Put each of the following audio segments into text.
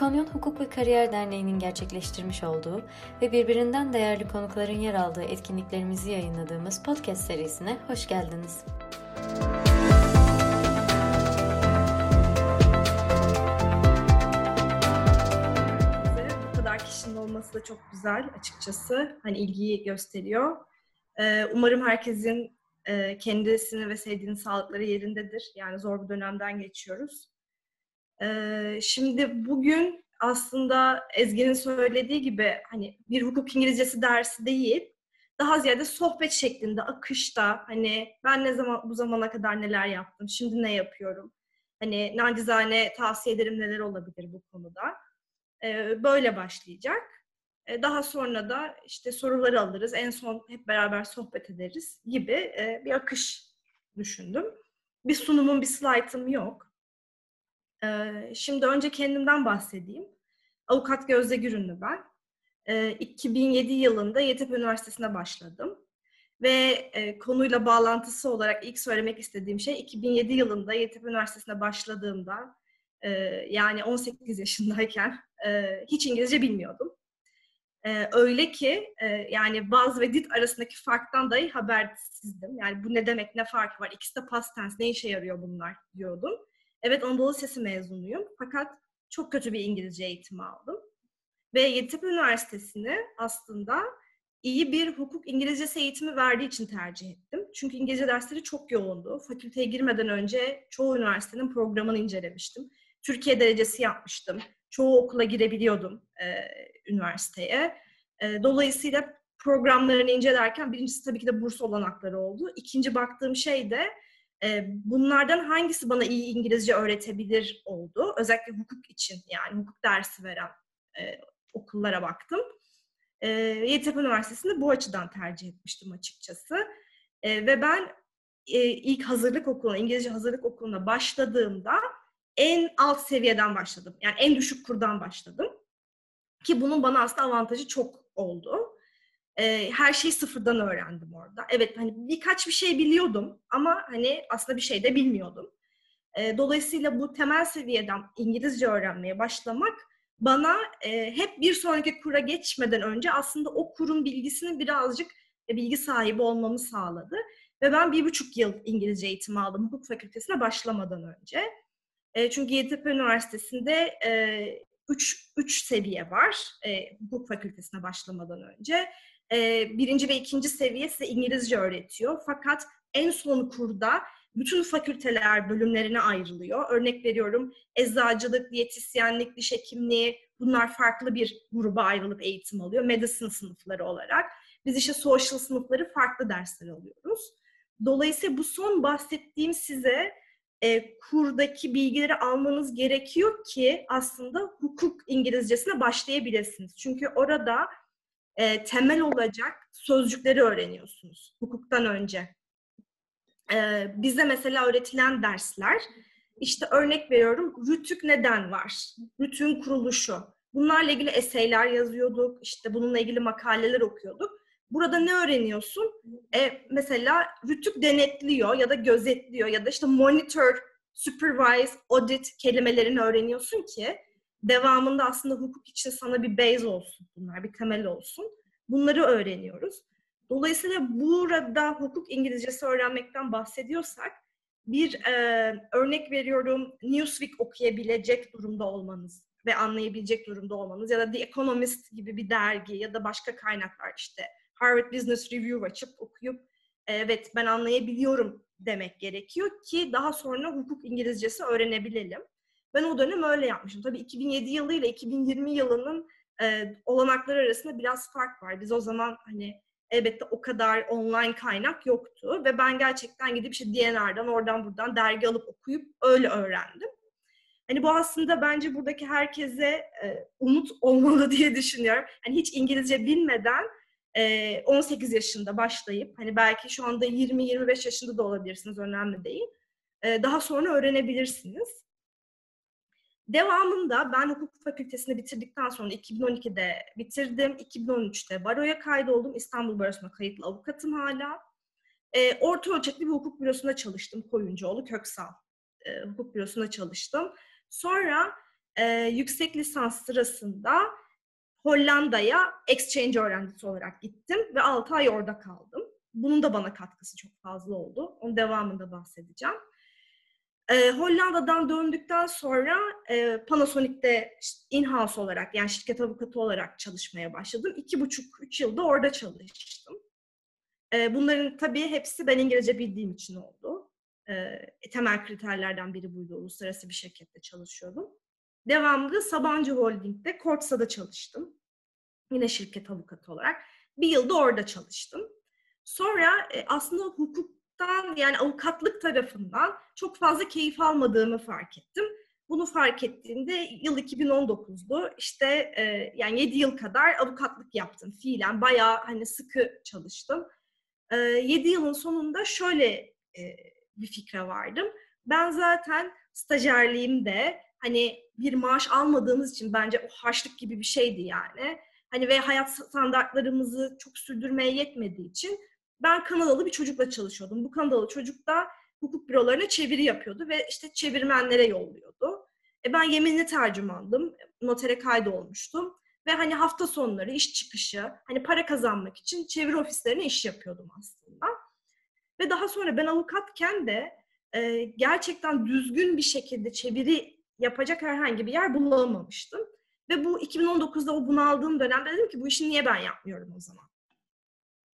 İkonyon Hukuk ve Kariyer Derneği'nin gerçekleştirmiş olduğu ve birbirinden değerli konukların yer aldığı etkinliklerimizi yayınladığımız podcast serisine hoş geldiniz. Bu kadar kişinin olması da çok güzel açıkçası. Hani ilgiyi gösteriyor. Ee, umarım herkesin e, kendisini ve sevdiğini sağlıkları yerindedir. Yani zor bir dönemden geçiyoruz. Şimdi bugün aslında Ezgi'nin söylediği gibi hani bir hukuk İngilizcesi dersi değil, daha ziyade sohbet şeklinde, akışta hani ben ne zaman bu zamana kadar neler yaptım, şimdi ne yapıyorum? Hani nacizane tavsiye ederim neler olabilir bu konuda. Ee, böyle başlayacak. Ee, daha sonra da işte soruları alırız, en son hep beraber sohbet ederiz gibi e, bir akış düşündüm. Bir sunumum, bir slaytım yok. Şimdi önce kendimden bahsedeyim. Avukat Gözde Gürünlü ben. Ee, 2007 yılında Yeditepe Üniversitesi'ne başladım. Ve konuyla bağlantısı olarak ilk söylemek istediğim şey 2007 yılında Yeditepe Üniversitesi'ne başladığımda yani 18 yaşındayken hiç İngilizce bilmiyordum. Öyle ki yani baz ve dit arasındaki farktan dahi habersizdim. Yani bu ne demek, ne fark var, ikisi de past tense, ne işe yarıyor bunlar diyordum. Evet Anadolu Sesi mezunuyum fakat çok kötü bir İngilizce eğitimi aldım. Ve Yeditepe Üniversitesi'ni aslında iyi bir hukuk İngilizcesi eğitimi verdiği için tercih ettim. Çünkü İngilizce dersleri çok yoğundu. Fakülteye girmeden önce çoğu üniversitenin programını incelemiştim. Türkiye derecesi yapmıştım. Çoğu okula girebiliyordum e, üniversiteye. E, dolayısıyla programlarını incelerken birincisi tabii ki de burs olanakları oldu. İkinci baktığım şey de bunlardan hangisi bana iyi İngilizce öğretebilir oldu. Özellikle hukuk için yani hukuk dersi veren okullara baktım. Yeditepe Üniversitesi'nde bu açıdan tercih etmiştim açıkçası. Ve ben ilk hazırlık okuluna, İngilizce hazırlık okuluna başladığımda en alt seviyeden başladım. Yani en düşük kurdan başladım. Ki bunun bana aslında avantajı çok oldu e, her şeyi sıfırdan öğrendim orada. Evet hani birkaç bir şey biliyordum ama hani aslında bir şey de bilmiyordum. E, dolayısıyla bu temel seviyeden İngilizce öğrenmeye başlamak bana e, hep bir sonraki kura geçmeden önce aslında o kurun bilgisini birazcık e, bilgi sahibi olmamı sağladı. Ve ben bir buçuk yıl İngilizce eğitimi aldım hukuk fakültesine başlamadan önce. E, çünkü Yeditepe Üniversitesi'nde e, üç, üç seviye var e, hukuk fakültesine başlamadan önce e, birinci ve ikinci seviye size İngilizce öğretiyor. Fakat en son kurda bütün fakülteler bölümlerine ayrılıyor. Örnek veriyorum eczacılık, diyetisyenlik, diş hekimliği bunlar farklı bir gruba ayrılıp eğitim alıyor. Medicine sınıfları olarak. Biz işte social sınıfları farklı dersler alıyoruz. Dolayısıyla bu son bahsettiğim size e, kurdaki bilgileri almanız gerekiyor ki aslında hukuk İngilizcesine başlayabilirsiniz. Çünkü orada e, temel olacak sözcükleri öğreniyorsunuz hukuktan önce. E, bize mesela öğretilen dersler, işte örnek veriyorum, rütük neden var? Rütüğün kuruluşu. Bunlarla ilgili eseyler yazıyorduk, işte bununla ilgili makaleler okuyorduk. Burada ne öğreniyorsun? E, mesela rütük denetliyor ya da gözetliyor ya da işte monitor, supervise, audit kelimelerini öğreniyorsun ki devamında aslında hukuk için sana bir base olsun bunlar, bir temel olsun. Bunları öğreniyoruz. Dolayısıyla burada hukuk İngilizcesi öğrenmekten bahsediyorsak bir e, örnek veriyorum Newsweek okuyabilecek durumda olmanız ve anlayabilecek durumda olmanız ya da The Economist gibi bir dergi ya da başka kaynaklar işte Harvard Business Review açıp okuyup evet ben anlayabiliyorum demek gerekiyor ki daha sonra hukuk İngilizcesi öğrenebilelim. Ben o dönem öyle yapmışım. Tabii 2007 yılı ile 2020 yılının e, olanakları arasında biraz fark var. Biz o zaman hani elbette o kadar online kaynak yoktu ve ben gerçekten gidip işte DNR'dan oradan buradan dergi alıp okuyup öyle öğrendim. Hani bu aslında bence buradaki herkese e, umut olmalı diye düşünüyorum. Hani hiç İngilizce bilmeden e, 18 yaşında başlayıp hani belki şu anda 20-25 yaşında da olabilirsiniz önemli değil. E, daha sonra öğrenebilirsiniz. Devamında ben hukuk fakültesini bitirdikten sonra 2012'de bitirdim. 2013'te baroya kaydoldum. İstanbul Barosu'na kayıtlı avukatım hala. E, orta ölçekli bir hukuk bürosunda çalıştım. Koyuncuoğlu Köksal e, hukuk bürosunda çalıştım. Sonra e, yüksek lisans sırasında Hollanda'ya exchange öğrencisi olarak gittim ve 6 ay orada kaldım. Bunun da bana katkısı çok fazla oldu. Onun devamında bahsedeceğim. E, Hollanda'dan döndükten sonra e, Panasonic'te in-house olarak yani şirket avukatı olarak çalışmaya başladım. İki buçuk, üç yılda orada çalıştım. E, bunların tabii hepsi ben İngilizce bildiğim için oldu. E, temel kriterlerden biri buydu. Uluslararası bir şirkette çalışıyordum. Devamlı Sabancı Holding'de Kortsa'da çalıştım. Yine şirket avukatı olarak. Bir yılda orada çalıştım. Sonra e, aslında hukuktan yani avukatlık tarafından çok fazla keyif almadığımı fark ettim. Bunu fark ettiğimde yıl 2019'du. İşte e, yani 7 yıl kadar avukatlık yaptım fiilen. Bayağı hani sıkı çalıştım. E, 7 yılın sonunda şöyle e, bir fikre vardım. Ben zaten stajyerliğimde hani bir maaş almadığımız için bence o harçlık gibi bir şeydi yani. Hani ve hayat standartlarımızı çok sürdürmeye yetmediği için ben Kanadalı bir çocukla çalışıyordum. Bu Kanadalı çocuk da hukuk bürolarına çeviri yapıyordu ve işte çevirmenlere yolluyordu. E ben yeminli tercümandım. Notere kaydolmuştum. Ve hani hafta sonları iş çıkışı, hani para kazanmak için çeviri ofislerine iş yapıyordum aslında. Ve daha sonra ben avukatken de e, gerçekten düzgün bir şekilde çeviri yapacak herhangi bir yer bulamamıştım. Ve bu 2019'da o bunaldığım dönemde dedim ki bu işi niye ben yapmıyorum o zaman?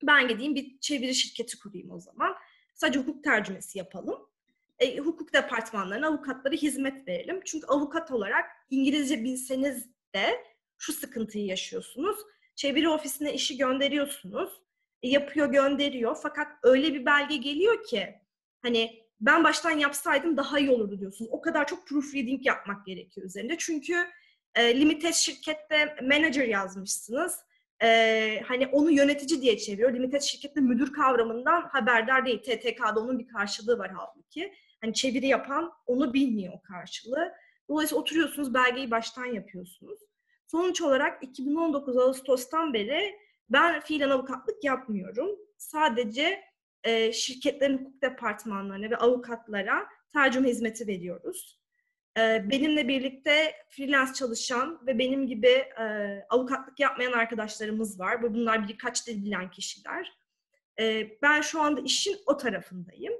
Ben gideyim bir çeviri şirketi kurayım o zaman. Sadece hukuk tercümesi yapalım. E, hukuk departmanlarına avukatlara hizmet verelim. Çünkü avukat olarak İngilizce bilseniz de şu sıkıntıyı yaşıyorsunuz. Çeviri ofisine işi gönderiyorsunuz. E, yapıyor gönderiyor. Fakat öyle bir belge geliyor ki hani ben baştan yapsaydım daha iyi olurdu diyorsunuz. O kadar çok proofreading yapmak gerekiyor üzerinde. Çünkü e, limited şirkette manager yazmışsınız. E, hani onu yönetici diye çeviriyor. Limited şirkette müdür kavramından haberdar değil. TTK'da onun bir karşılığı var halbuki. Hani çeviri yapan onu bilmiyor o karşılığı. Dolayısıyla oturuyorsunuz, belgeyi baştan yapıyorsunuz. Sonuç olarak 2019 Ağustos'tan beri ben fiilen avukatlık yapmıyorum. Sadece e, şirketlerin hukuk departmanlarına ve avukatlara tercüme hizmeti veriyoruz. E, benimle birlikte freelance çalışan ve benim gibi e, avukatlık yapmayan arkadaşlarımız var. Bunlar birkaç dil bilen kişiler. E, ben şu anda işin o tarafındayım.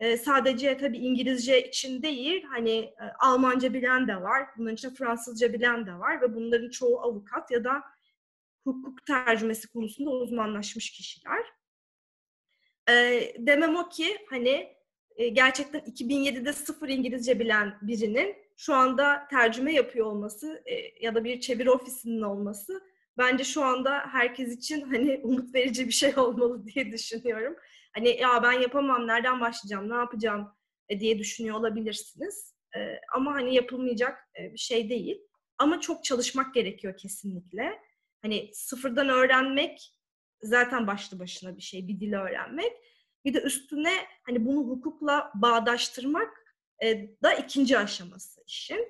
E, sadece tabii İngilizce için değil, hani e, Almanca bilen de var, bunların içinde Fransızca bilen de var ve bunların çoğu avukat ya da hukuk tercümesi konusunda uzmanlaşmış kişiler. Demem o ki hani e, gerçekten 2007'de sıfır İngilizce bilen birinin şu anda tercüme yapıyor olması e, ya da bir çeviri ofisinin olması bence şu anda herkes için hani umut verici bir şey olmalı diye düşünüyorum. Hani ya ben yapamam, nereden başlayacağım, ne yapacağım e, diye düşünüyor olabilirsiniz. Ama hani yapılmayacak bir şey değil. Ama çok çalışmak gerekiyor kesinlikle. Hani sıfırdan öğrenmek zaten başlı başına bir şey, bir dil öğrenmek. Bir de üstüne hani bunu hukukla bağdaştırmak e, da ikinci aşaması işin.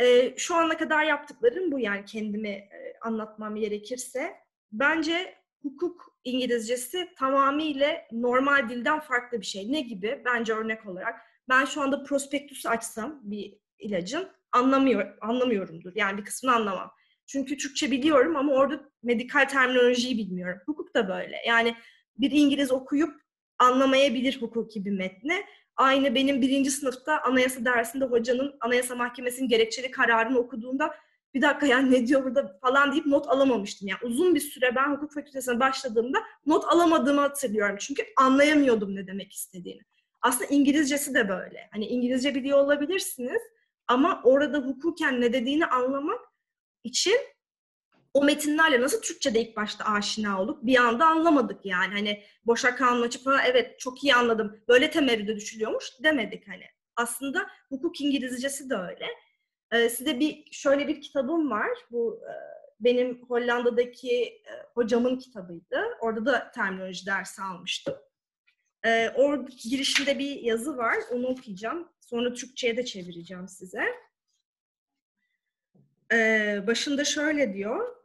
E, şu ana kadar yaptıklarım bu yani kendimi e, anlatmam gerekirse. Bence hukuk İngilizcesi tamamıyla normal dilden farklı bir şey. Ne gibi? Bence örnek olarak ben şu anda prospektüsü açsam bir ilacın anlamıyor, anlamıyorumdur. Yani bir kısmını anlamam. Çünkü Türkçe biliyorum ama orada medikal terminolojiyi bilmiyorum. Hukuk da böyle. Yani bir İngiliz okuyup anlamayabilir hukuki bir metni. Aynı benim birinci sınıfta anayasa dersinde hocanın anayasa mahkemesinin gerekçeli kararını okuduğumda bir dakika yani ne diyor burada falan deyip not alamamıştım. Yani uzun bir süre ben hukuk fakültesine başladığımda not alamadığımı hatırlıyorum. Çünkü anlayamıyordum ne demek istediğini. Aslında İngilizcesi de böyle. Hani İngilizce biliyor olabilirsiniz ama orada hukuken ne dediğini anlamak için o metinlerle nasıl Türkçe'de ilk başta aşina olduk bir anda anlamadık yani. Hani boşa kalmaçı falan evet çok iyi anladım. Böyle temerrüde düşülüyormuş demedik hani. Aslında hukuk İngilizcesi de öyle. Ee, size bir şöyle bir kitabım var. Bu e, benim Hollanda'daki e, hocamın kitabıydı. Orada da terminoloji dersi almıştım. Ee, orada girişinde bir yazı var. Onu okuyacağım. Sonra Türkçe'ye de çevireceğim size. Ee, başında şöyle diyor.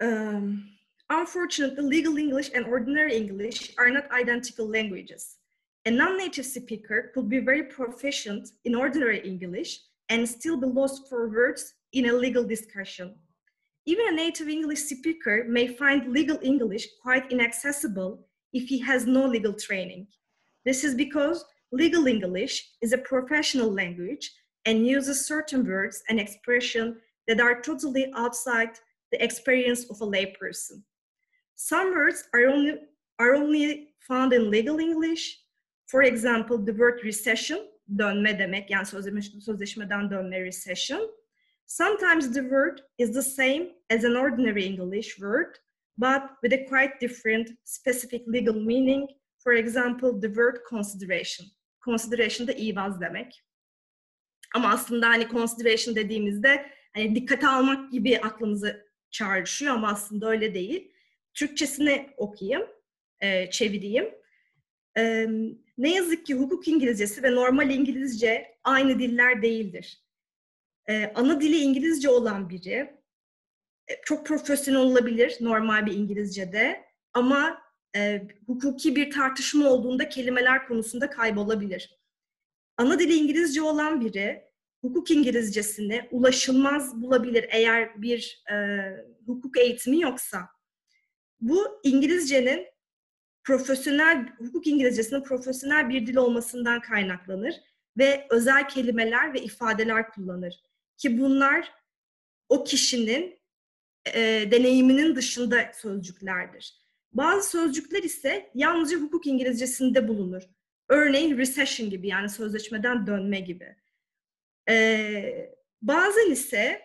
Um, unfortunately, legal English and ordinary English are not identical languages. A non-native speaker could be very proficient in ordinary English and still be lost for words in a legal discussion. Even a native English speaker may find legal English quite inaccessible if he has no legal training. This is because legal English is a professional language and uses certain words and expressions that are totally outside the experience of a layperson. Some words are only, are only found in legal English. For example, the word recession, dönme demek, yani sözleşme, sözleşmeden dönme recession. Sometimes the word is the same as an ordinary English word, but with a quite different specific legal meaning. For example, the word consideration. Consideration da ivaz demek. Ama aslında hani consideration dediğimizde hani dikkate almak gibi aklımıza çağrışıyor ama aslında öyle değil. Türkçesini okuyayım, e, çevireyim. E, ne yazık ki hukuk İngilizcesi ve normal İngilizce aynı diller değildir. E, ana dili İngilizce olan biri e, çok profesyonel olabilir normal bir İngilizce'de ama e, hukuki bir tartışma olduğunda kelimeler konusunda kaybolabilir. Ana dili İngilizce olan biri hukuk İngilizcesini ulaşılmaz bulabilir eğer bir e, hukuk eğitimi yoksa. Bu İngilizcenin profesyonel, hukuk İngilizcesinin profesyonel bir dil olmasından kaynaklanır ve özel kelimeler ve ifadeler kullanır. Ki bunlar o kişinin e, deneyiminin dışında sözcüklerdir. Bazı sözcükler ise yalnızca hukuk İngilizcesinde bulunur. Örneğin recession gibi yani sözleşmeden dönme gibi. Ee, bazen ise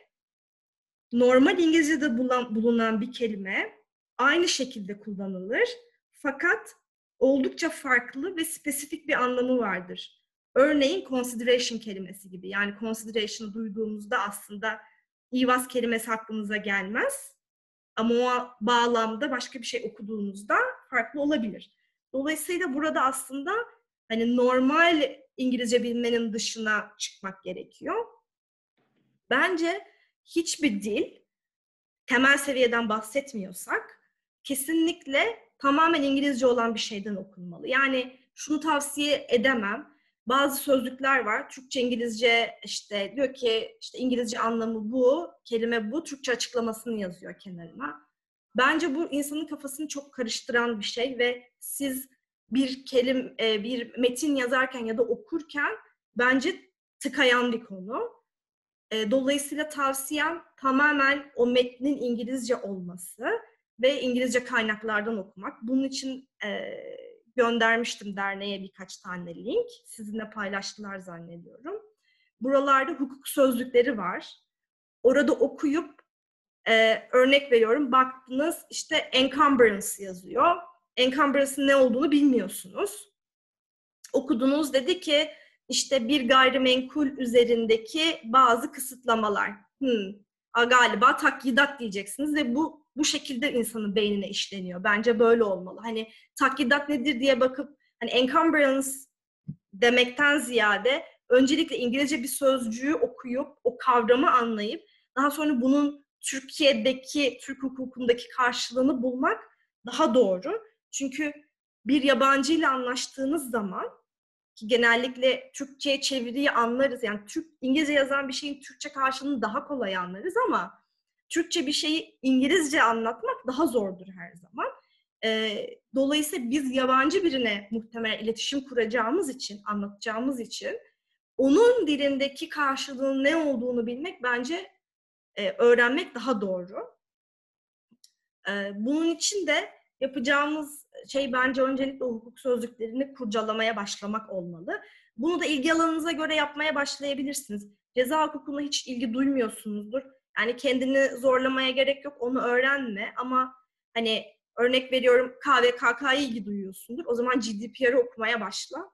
normal İngilizce'de bulunan, bulunan bir kelime aynı şekilde kullanılır. Fakat oldukça farklı ve spesifik bir anlamı vardır. Örneğin consideration kelimesi gibi. Yani consideration'ı duyduğumuzda aslında ivaz kelimesi aklımıza gelmez. Ama o bağlamda başka bir şey okuduğunuzda farklı olabilir. Dolayısıyla burada aslında hani normal İngilizce bilmenin dışına çıkmak gerekiyor. Bence hiçbir dil temel seviyeden bahsetmiyorsak kesinlikle tamamen İngilizce olan bir şeyden okunmalı. Yani şunu tavsiye edemem. Bazı sözlükler var. Türkçe, İngilizce işte diyor ki işte İngilizce anlamı bu, kelime bu, Türkçe açıklamasını yazıyor kenarına. Bence bu insanın kafasını çok karıştıran bir şey ve siz bir kelim, e, bir metin yazarken ya da okurken bence tıkayan bir konu. E, dolayısıyla tavsiyem tamamen o metnin İngilizce olması ve İngilizce kaynaklardan okumak. Bunun için e, göndermiştim derneğe birkaç tane link. Sizinle paylaştılar zannediyorum. Buralarda hukuk sözlükleri var. Orada okuyup e, örnek veriyorum baktınız işte encumbrance yazıyor encumbrance'ın ne olduğunu bilmiyorsunuz. Okudunuz dedi ki işte bir gayrimenkul üzerindeki bazı kısıtlamalar. Hmm, a, galiba takyidat diyeceksiniz ve bu bu şekilde insanın beynine işleniyor. Bence böyle olmalı. Hani takyidat nedir diye bakıp hani encumbrance demekten ziyade öncelikle İngilizce bir sözcüğü okuyup o kavramı anlayıp daha sonra bunun Türkiye'deki Türk hukukundaki karşılığını bulmak daha doğru. Çünkü bir yabancı ile anlaştığınız zaman ki genellikle Türkçe'ye çeviriyi anlarız. Yani Türk İngilizce yazan bir şeyin Türkçe karşılığını daha kolay anlarız ama Türkçe bir şeyi İngilizce anlatmak daha zordur her zaman. Ee, dolayısıyla biz yabancı birine muhtemelen iletişim kuracağımız için, anlatacağımız için onun dilindeki karşılığının ne olduğunu bilmek bence e, öğrenmek daha doğru. Ee, bunun için de yapacağımız şey bence öncelikle hukuk sözlüklerini kurcalamaya başlamak olmalı. Bunu da ilgi alanınıza göre yapmaya başlayabilirsiniz. Ceza hukukuna hiç ilgi duymuyorsunuzdur. Yani kendini zorlamaya gerek yok, onu öğrenme ama hani örnek veriyorum KVKK'ya ilgi duyuyorsundur. O zaman GDPR'ı okumaya başla.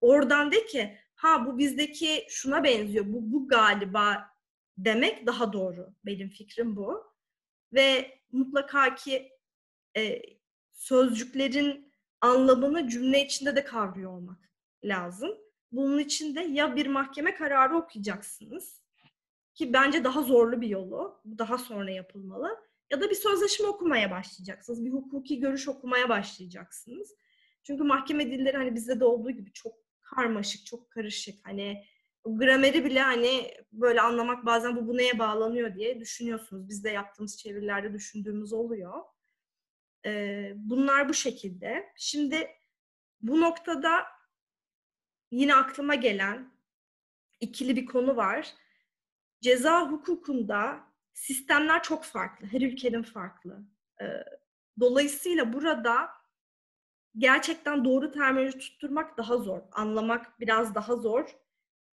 Oradan de ki ha bu bizdeki şuna benziyor, bu, bu galiba demek daha doğru. Benim fikrim bu. Ve mutlaka ki e, sözcüklerin anlamını cümle içinde de kavruyor olmak lazım. Bunun için de ya bir mahkeme kararı okuyacaksınız ki bence daha zorlu bir yolu, bu daha sonra yapılmalı. Ya da bir sözleşme okumaya başlayacaksınız, bir hukuki görüş okumaya başlayacaksınız. Çünkü mahkeme dilleri hani bizde de olduğu gibi çok karmaşık, çok karışık. Hani grameri bile hani böyle anlamak bazen bu bu neye bağlanıyor diye düşünüyorsunuz. Biz de yaptığımız çevirilerde düşündüğümüz oluyor. Ee, bunlar bu şekilde. Şimdi bu noktada yine aklıma gelen ikili bir konu var. Ceza hukukunda sistemler çok farklı. Her ülkenin farklı. Ee, dolayısıyla burada gerçekten doğru terminoloji tutturmak daha zor. Anlamak biraz daha zor.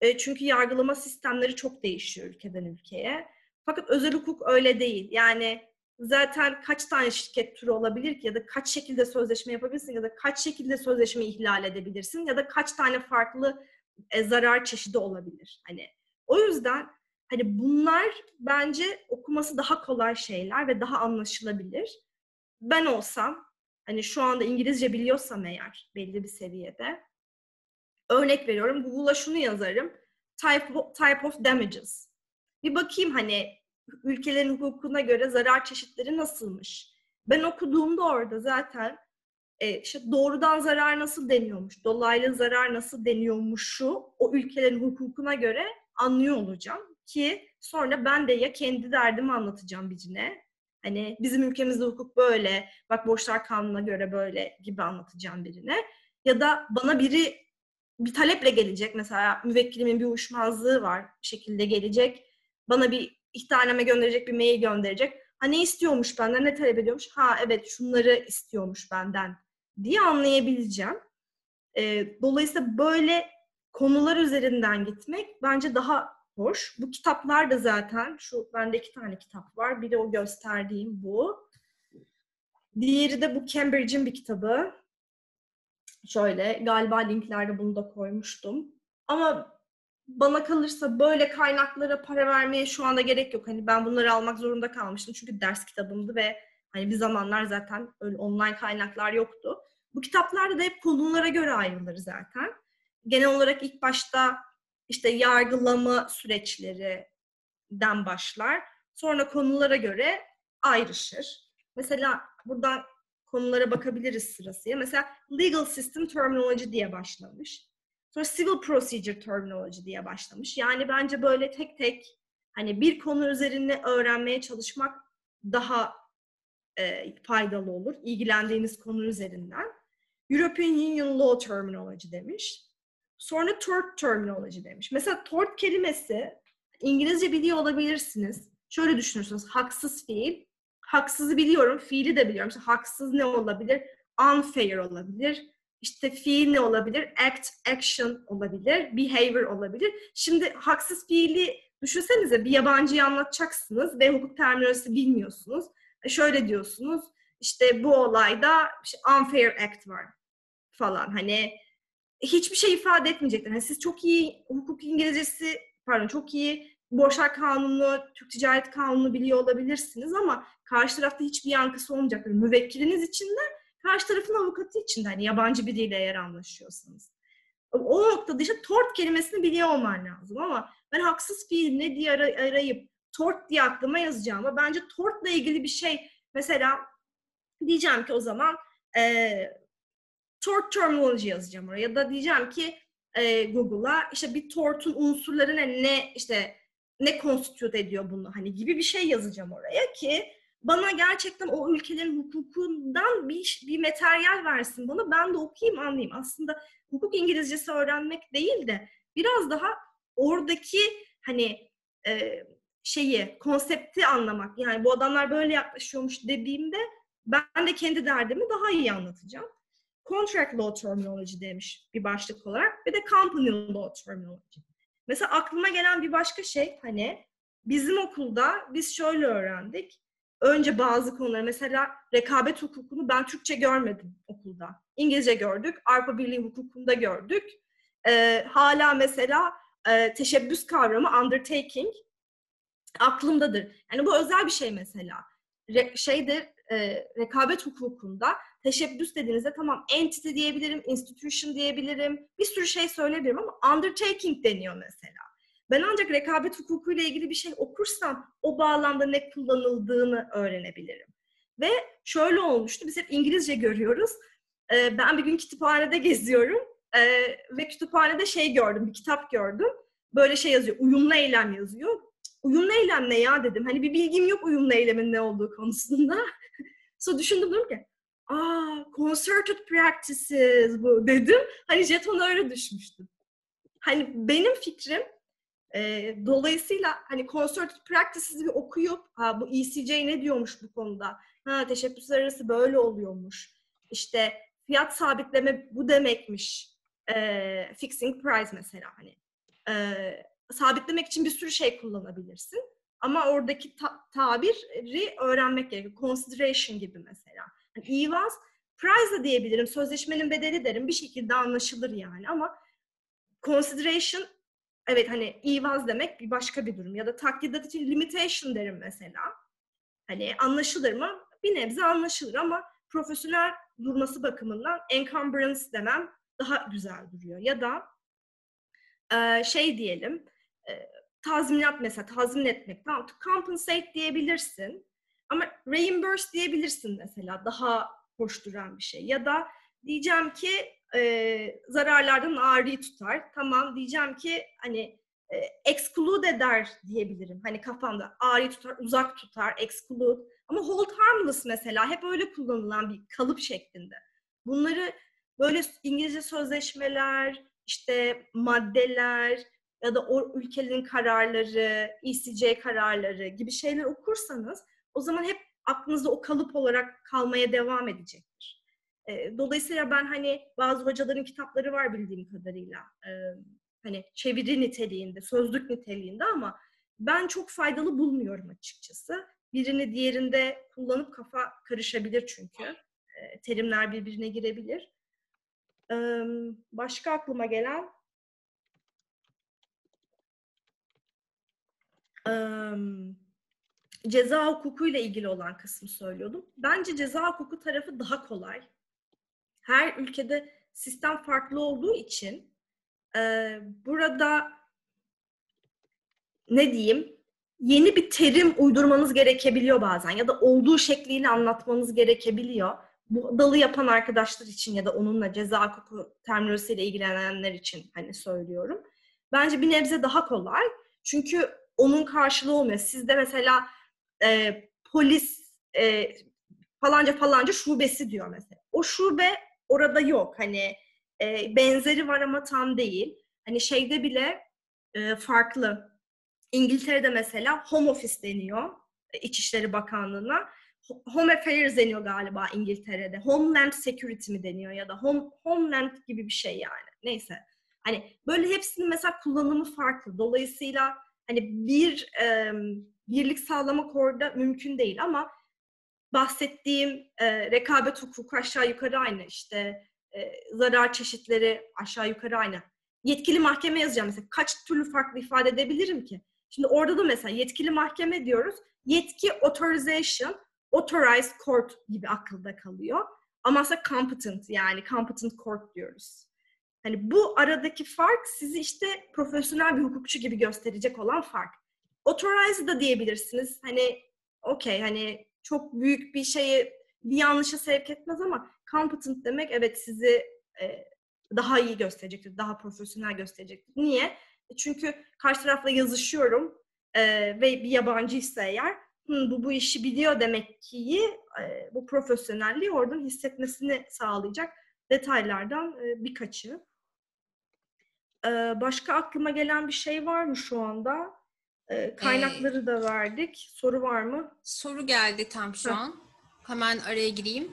E, çünkü yargılama sistemleri çok değişiyor ülkeden ülkeye. Fakat özel hukuk öyle değil. Yani zaten kaç tane şirket türü olabilir ki ya da kaç şekilde sözleşme yapabilirsin ya da kaç şekilde sözleşme ihlal edebilirsin ya da kaç tane farklı e, zarar çeşidi olabilir. Hani o yüzden hani bunlar bence okuması daha kolay şeyler ve daha anlaşılabilir. Ben olsam hani şu anda İngilizce biliyorsam eğer belli bir seviyede örnek veriyorum Google'a şunu yazarım. Type of, type of damages. Bir bakayım hani ülkelerin hukukuna göre zarar çeşitleri nasılmış. Ben okuduğumda orada zaten e, işte doğrudan zarar nasıl deniyormuş, dolaylı zarar nasıl deniyormuşu o ülkelerin hukukuna göre anlıyor olacağım ki sonra ben de ya kendi derdimi anlatacağım birine hani bizim ülkemizde hukuk böyle bak borçlar kanununa göre böyle gibi anlatacağım birine ya da bana biri bir taleple gelecek mesela müvekkilimin bir uyuşmazlığı var şekilde gelecek bana bir ihtarname gönderecek bir mail gönderecek ha ne istiyormuş benden ne talep ediyormuş ha evet şunları istiyormuş benden diye anlayabileceğim. E, dolayısıyla böyle konular üzerinden gitmek bence daha hoş. Bu kitaplar da zaten, şu bende iki tane kitap var. Biri o gösterdiğim bu. Diğeri de bu Cambridge'in bir kitabı. Şöyle, galiba linklerde bunu da koymuştum. Ama bana kalırsa böyle kaynaklara para vermeye şu anda gerek yok. Hani ben bunları almak zorunda kalmıştım. Çünkü ders kitabımdı ve hani bir zamanlar zaten öyle online kaynaklar yoktu. Bu kitaplarda da hep konulara göre ayrılır zaten. Genel olarak ilk başta işte yargılama süreçlerinden başlar. Sonra konulara göre ayrışır. Mesela buradan konulara bakabiliriz sırasıyla. Mesela legal system terminology diye başlamış. Sonra civil procedure terminology diye başlamış. Yani bence böyle tek tek hani bir konu üzerine öğrenmeye çalışmak daha e, faydalı olur. İlgilendiğiniz konu üzerinden. European Union Law Terminology demiş. Sonra tort terminology demiş. Mesela tort kelimesi İngilizce biliyor olabilirsiniz. Şöyle düşünürsünüz. Haksız fiil. Haksızı biliyorum. Fiili de biliyorum. Mesela haksız ne olabilir? Unfair olabilir. İşte fiil ne olabilir? Act, action olabilir. Behavior olabilir. Şimdi haksız fiili düşünsenize bir yabancıyı anlatacaksınız ve hukuk terminolojisi bilmiyorsunuz. E şöyle diyorsunuz. İşte bu olayda işte unfair act var falan. Hani hiçbir şey ifade etmeyecekler. Yani siz çok iyi hukuk İngilizcesi, pardon çok iyi borçlar kanunu, Türk Ticaret Kanunu biliyor olabilirsiniz ama karşı tarafta hiçbir yankısı olmayacaktır. Müvekkiliniz için de, karşı tarafın avukatı için de hani yabancı biriyle eğer anlaşıyorsanız. O noktada işte tort kelimesini biliyor olman lazım ama ben haksız fiil ne diye arayıp tort diye aklıma yazacağım ama bence tortla ilgili bir şey mesela diyeceğim ki o zaman e, tort terminology yazacağım oraya ya da diyeceğim ki e, Google'a işte bir tortun unsurları ne, ne işte ne constitute ediyor bunu hani gibi bir şey yazacağım oraya ki bana gerçekten o ülkelerin hukukundan bir, bir materyal versin bana ben de okuyayım anlayayım. Aslında hukuk İngilizcesi öğrenmek değil de biraz daha oradaki hani e, şeyi, konsepti anlamak. Yani bu adamlar böyle yaklaşıyormuş dediğimde ben de kendi derdimi daha iyi anlatacağım contract law terminology demiş bir başlık olarak ve de company law terminology. Mesela aklıma gelen bir başka şey hani bizim okulda biz şöyle öğrendik. Önce bazı konuları mesela rekabet hukukunu ben Türkçe görmedim okulda. İngilizce gördük. Avrupa Birliği hukukunda gördük. Ee, hala mesela e, teşebbüs kavramı undertaking aklımdadır. Yani bu özel bir şey mesela. Re, şeydir e, rekabet hukukunda teşebbüs dediğinizde tamam entity diyebilirim, institution diyebilirim, bir sürü şey söyleyebilirim ama undertaking deniyor mesela. Ben ancak rekabet hukukuyla ilgili bir şey okursam o bağlamda ne kullanıldığını öğrenebilirim. Ve şöyle olmuştu, biz hep İngilizce görüyoruz. Ee, ben bir gün kütüphanede geziyorum ee, ve kütüphanede şey gördüm, bir kitap gördüm. böyle şey yazıyor. Uyumlu eylem yazıyor. Uyumlu eylem ne ya dedim. Hani bir bilgim yok uyumlu eylemin ne olduğu konusunda. Sonra düşündüm dedim ki aa concerted practices bu dedim. Hani jeton öyle düşmüştüm. Hani benim fikrim e, dolayısıyla hani concerted practices'i okuyup ha bu ECJ ne diyormuş bu konuda? Ha teşebbüsler arası böyle oluyormuş. İşte fiyat sabitleme bu demekmiş. E, fixing price mesela hani. E, sabitlemek için bir sürü şey kullanabilirsin. Ama oradaki ta- tabiri öğrenmek gerekiyor. Consideration gibi mesela. Yani ivaz, price da diyebilirim. Sözleşmenin bedeli derim. Bir şekilde anlaşılır yani ama consideration evet hani ivaz demek bir başka bir durum. Ya da takdidat için limitation derim mesela. Hani anlaşılır mı? Bir nebze anlaşılır ama profesyonel durması bakımından encumbrance demem daha güzel duruyor. Ya da e, şey diyelim e, tazminat mesela tazmin etmek tamam compensate diyebilirsin ama reimburse diyebilirsin mesela daha hoş duran bir şey ya da diyeceğim ki e, zararlardan ağrıyı tutar. Tamam diyeceğim ki hani e, exclude eder diyebilirim. Hani kafamda ağrıyı tutar uzak tutar exclude. Ama hold harmless mesela hep öyle kullanılan bir kalıp şeklinde. Bunları böyle İngilizce sözleşmeler işte maddeler ya da o ülkenin kararları, ECJ kararları gibi şeyler okursanız o zaman hep aklınızda o kalıp olarak kalmaya devam edecektir. Dolayısıyla ben hani bazı hocaların kitapları var bildiğim kadarıyla. Hani çeviri niteliğinde, sözlük niteliğinde ama ben çok faydalı bulmuyorum açıkçası. Birini diğerinde kullanıp kafa karışabilir çünkü. Terimler birbirine girebilir. Başka aklıma gelen ceza hukukuyla ilgili olan kısmı söylüyordum. Bence ceza hukuku tarafı daha kolay. Her ülkede sistem farklı olduğu için burada ne diyeyim yeni bir terim uydurmanız gerekebiliyor bazen ya da olduğu şekliyle anlatmanız gerekebiliyor. Bu dalı yapan arkadaşlar için ya da onunla ceza hukuku terminolojisiyle ilgilenenler için hani söylüyorum. Bence bir nebze daha kolay. Çünkü onun karşılığı olmuyor. Sizde mesela e, polis e, falanca falanca şubesi diyor mesela. O şube orada yok. Hani e, benzeri var ama tam değil. Hani şeyde bile e, farklı. İngiltere'de mesela home office deniyor İçişleri Bakanlığı'na. Home Affairs deniyor galiba İngiltere'de. Homeland Security mi deniyor ya da home, Homeland gibi bir şey yani. Neyse. Hani böyle hepsinin mesela kullanımı farklı. Dolayısıyla hani bir e, birlik sağlamak orada mümkün değil ama bahsettiğim e, rekabet hukuku aşağı yukarı aynı işte e, zarar çeşitleri aşağı yukarı aynı. Yetkili mahkeme yazacağım mesela kaç türlü farklı ifade edebilirim ki? Şimdi orada da mesela yetkili mahkeme diyoruz. Yetki authorization, authorized court gibi akılda kalıyor. Ama aslında competent yani competent court diyoruz. Hani bu aradaki fark sizi işte profesyonel bir hukukçu gibi gösterecek olan fark. Authorize da diyebilirsiniz. Hani okey hani çok büyük bir şeyi bir yanlışa sevk etmez ama competent demek evet sizi e, daha iyi gösterecektir, daha profesyonel gösterecektir. Niye? E, çünkü karşı tarafla yazışıyorum e, ve bir yabancıysa eğer Hı, bu bu işi biliyor demek ki e, bu profesyonelliği oradan hissetmesini sağlayacak detaylardan e, birkaçı. E, başka aklıma gelen bir şey var mı şu anda? E, kaynakları ee, da verdik. Soru var mı? Soru geldi tam şu an. Hemen araya gireyim.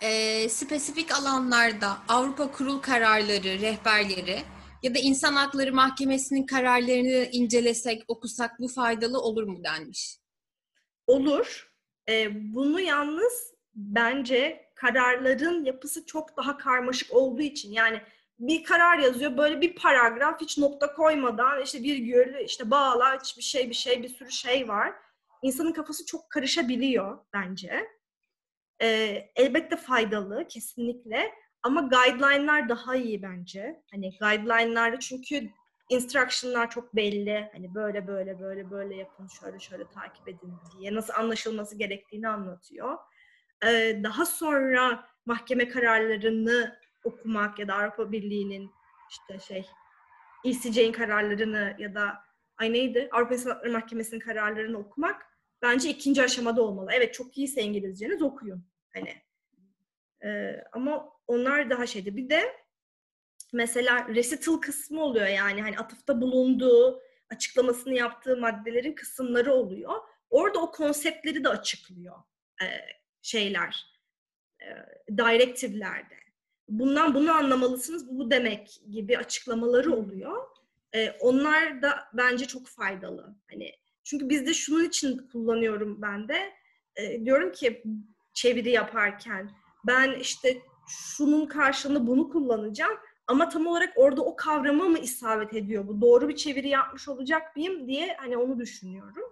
E, spesifik alanlarda Avrupa Kurul kararları, rehberleri ya da İnsan Hakları Mahkemesi'nin kararlarını incelesek, okusak bu faydalı olur mu denmiş? Olur. E, bunu yalnız bence kararların yapısı çok daha karmaşık olduğu için yani bir karar yazıyor böyle bir paragraf hiç nokta koymadan işte bir virgül işte bağla hiçbir şey bir şey bir sürü şey var. İnsanın kafası çok karışabiliyor bence. Ee, elbette faydalı kesinlikle ama guideline'lar daha iyi bence. Hani guideline'larda çünkü instruction'lar çok belli. Hani böyle böyle böyle böyle yapın, şöyle şöyle takip edin diye nasıl anlaşılması gerektiğini anlatıyor. Ee, daha sonra mahkeme kararlarını okumak ya da Avrupa Birliği'nin işte şey ECJ'in kararlarını ya da ay neydi Avrupa İnsan Hakları Mahkemesi'nin kararlarını okumak bence ikinci aşamada olmalı. Evet çok iyiyse İngilizceniz okuyun. Hani e, ama onlar daha şeydi. Bir de mesela recital kısmı oluyor yani hani atıfta bulunduğu, açıklamasını yaptığı maddelerin kısımları oluyor. Orada o konseptleri de açıklıyor e, şeyler, e, directivelerde. Bundan bunu anlamalısınız, bu, bu demek gibi açıklamaları oluyor. E, onlar da bence çok faydalı. Hani çünkü bizde şunun için kullanıyorum ben de. E, diyorum ki çeviri yaparken ben işte şunun karşılığında bunu kullanacağım ama tam olarak orada o kavrama mı isabet ediyor bu? Doğru bir çeviri yapmış olacak mıyım diye hani onu düşünüyorum.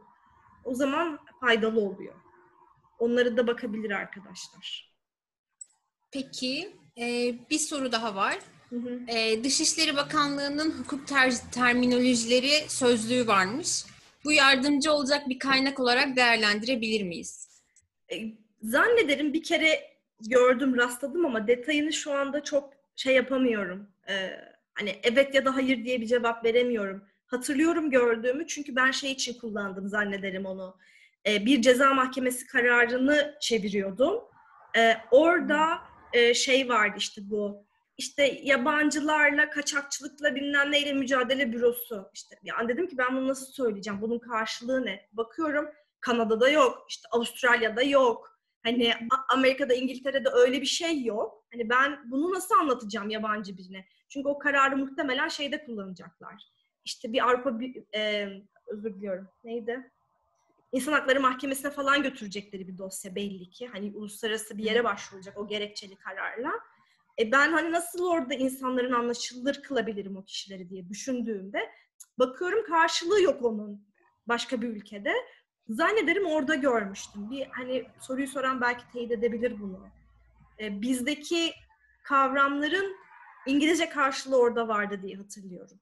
O zaman faydalı oluyor. Onları da bakabilir arkadaşlar. Peki e, bir soru daha var. Hı hı. E, Dışişleri Bakanlığı'nın hukuk ter- terminolojileri sözlüğü varmış. Bu yardımcı olacak bir kaynak olarak değerlendirebilir miyiz? E, zannederim bir kere gördüm, rastladım ama detayını şu anda çok şey yapamıyorum. Ee, hani evet ya da hayır diye bir cevap veremiyorum. Hatırlıyorum gördüğümü çünkü ben şey için kullandım zannederim onu. Ee, bir ceza mahkemesi kararını çeviriyordum. Ee, orada e, şey vardı işte bu işte yabancılarla, kaçakçılıkla bilmem neyle mücadele bürosu. İşte yani dedim ki ben bunu nasıl söyleyeceğim? Bunun karşılığı ne? Bakıyorum Kanada'da yok, işte Avustralya'da yok. Hani Amerika'da, İngiltere'de öyle bir şey yok. Hani ben bunu nasıl anlatacağım yabancı birine? Çünkü o kararı muhtemelen şeyde kullanacaklar. İşte bir Avrupa, bir, e, özür diliyorum, neydi? İnsan Hakları Mahkemesi'ne falan götürecekleri bir dosya belli ki. Hani uluslararası bir yere başvurulacak o gerekçeli kararla. E ben hani nasıl orada insanların anlaşılır kılabilirim o kişileri diye düşündüğümde bakıyorum karşılığı yok onun başka bir ülkede. Zannederim orada görmüştüm. Bir hani soruyu soran belki teyit edebilir bunu. E, bizdeki kavramların İngilizce karşılığı orada vardı diye hatırlıyorum.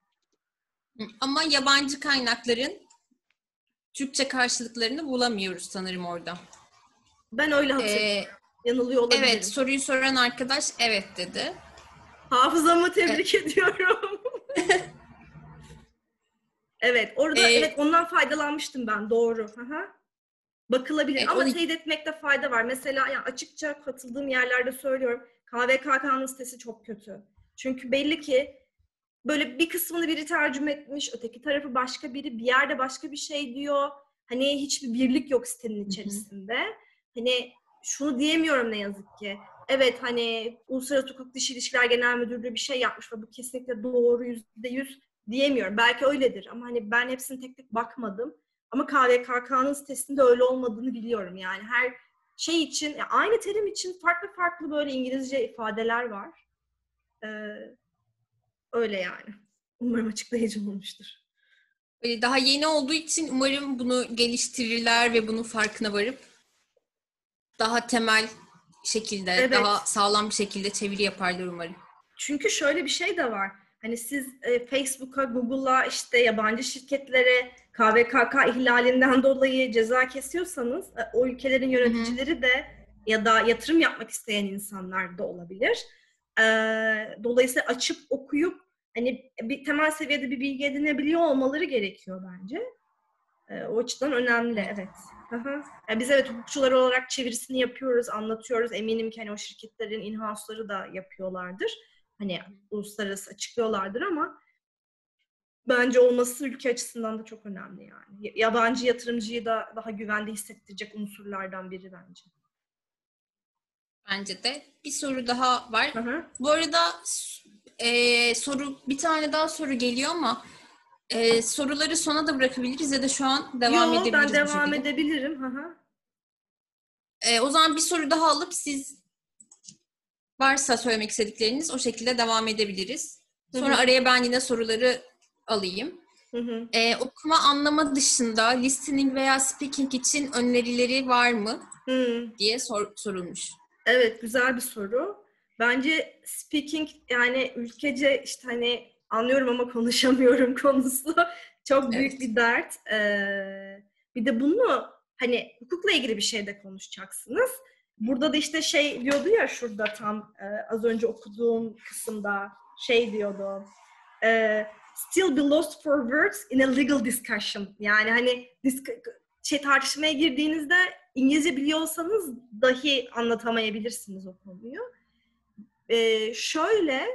Ama yabancı kaynakların Türkçe karşılıklarını bulamıyoruz sanırım orada. Ben öyle hatırlıyorum. Ee, Yanılıyor olabilirim. Evet, soruyu soran arkadaş evet dedi. Hafızamı tebrik evet. ediyorum. evet, orada ee, evet ondan faydalanmıştım ben, doğru. Aha. Bakılabilir evet, ama onu... teyit etmekte fayda var. Mesela yani açıkça katıldığım yerlerde söylüyorum. KVKK'nın sitesi çok kötü. Çünkü belli ki böyle bir kısmını biri tercüme etmiş, öteki tarafı başka biri, bir yerde başka bir şey diyor. Hani hiçbir birlik yok sitenin içerisinde. Hı hı. Hani şunu diyemiyorum ne yazık ki. Evet hani Uluslararası Hukuk Dışı İlişkiler Genel Müdürlüğü bir şey yapmış ve bu kesinlikle doğru yüzde yüz diyemiyorum. Belki öyledir ama hani ben hepsini tek tek bakmadım. Ama KVKK'nın sitesinde öyle olmadığını biliyorum. Yani her şey için, yani aynı terim için farklı farklı böyle İngilizce ifadeler var. Ee, öyle yani. Umarım açıklayıcı olmuştur. Daha yeni olduğu için umarım bunu geliştirirler ve bunun farkına varıp daha temel şekilde, evet. daha sağlam bir şekilde çeviri yaparlar umarım. Çünkü şöyle bir şey de var. Hani siz e, Facebook'a, Google'a, işte yabancı şirketlere KVKK ihlalinden dolayı ceza kesiyorsanız e, o ülkelerin yöneticileri Hı-hı. de ya da yatırım yapmak isteyen insanlar da olabilir. Dolayısıyla açıp okuyup hani bir temel seviyede bir bilgi edinebiliyor olmaları gerekiyor bence. O açıdan önemli, evet. Yani biz evet hukukçular olarak çevirisini yapıyoruz, anlatıyoruz. Eminim ki hani o şirketlerin in-house'ları da yapıyorlardır. Hani uluslararası açıklıyorlardır ama bence olması ülke açısından da çok önemli yani. Yabancı yatırımcıyı da daha güvende hissettirecek unsurlardan biri bence. Bence de. Bir soru daha var. Hı hı. Bu arada e, soru bir tane daha soru geliyor ama ee, soruları sona da bırakabiliriz ya da şu an devam Yo, edebiliriz. ben devam edebilirim. Hı Ee, o zaman bir soru daha alıp siz varsa söylemek istedikleriniz o şekilde devam edebiliriz. Sonra Hı-hı. araya ben yine soruları alayım. Hı Ee, okuma anlama dışında listening veya speaking için önerileri var mı? Hı. diye sor, sorulmuş. Evet güzel bir soru. Bence speaking yani ülkece işte hani anlıyorum ama konuşamıyorum konusu çok büyük evet. bir dert. Ee, bir de bunu hani hukukla ilgili bir şey de konuşacaksınız. Burada da işte şey diyordu ya şurada tam e, az önce okuduğum kısımda şey diyordu. E, still be lost for words in a legal discussion. Yani hani şey tartışmaya girdiğinizde İngilizce biliyorsanız dahi anlatamayabilirsiniz o konuyu. Ee, şöyle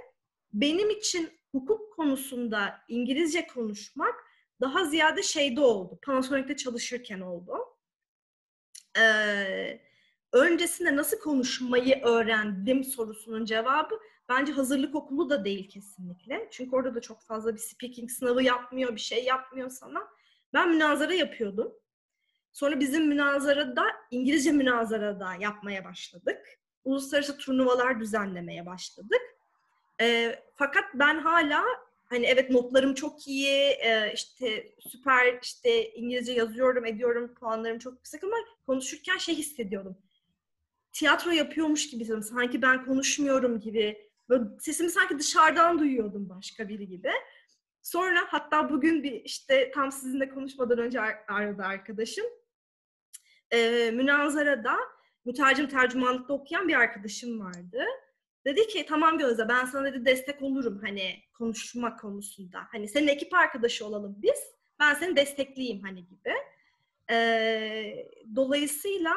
benim için hukuk konusunda İngilizce konuşmak daha ziyade şeyde oldu. Panasonic'te çalışırken oldu. Ee, öncesinde nasıl konuşmayı öğrendim sorusunun cevabı bence hazırlık okulu da değil kesinlikle. Çünkü orada da çok fazla bir speaking sınavı yapmıyor, bir şey yapmıyor sana. Ben münazara yapıyordum. Sonra bizim münazarada, İngilizce münazarada yapmaya başladık. Uluslararası turnuvalar düzenlemeye başladık. E, fakat ben hala hani evet notlarım çok iyi, e, işte süper işte İngilizce yazıyorum, ediyorum, puanlarım çok yüksek ama konuşurken şey hissediyordum. Tiyatro yapıyormuş gibi sanki ben konuşmuyorum gibi. Böyle sesimi sanki dışarıdan duyuyordum başka biri gibi. Sonra hatta bugün bir işte tam sizinle konuşmadan önce ar- aradı arkadaşım. Ee, münazarada mütercim tercümanlıkta okuyan bir arkadaşım vardı. Dedi ki tamam Gözde ben sana dedi destek olurum hani konuşma konusunda. Hani senin ekip arkadaşı olalım biz. Ben seni destekleyeyim hani gibi. Ee, dolayısıyla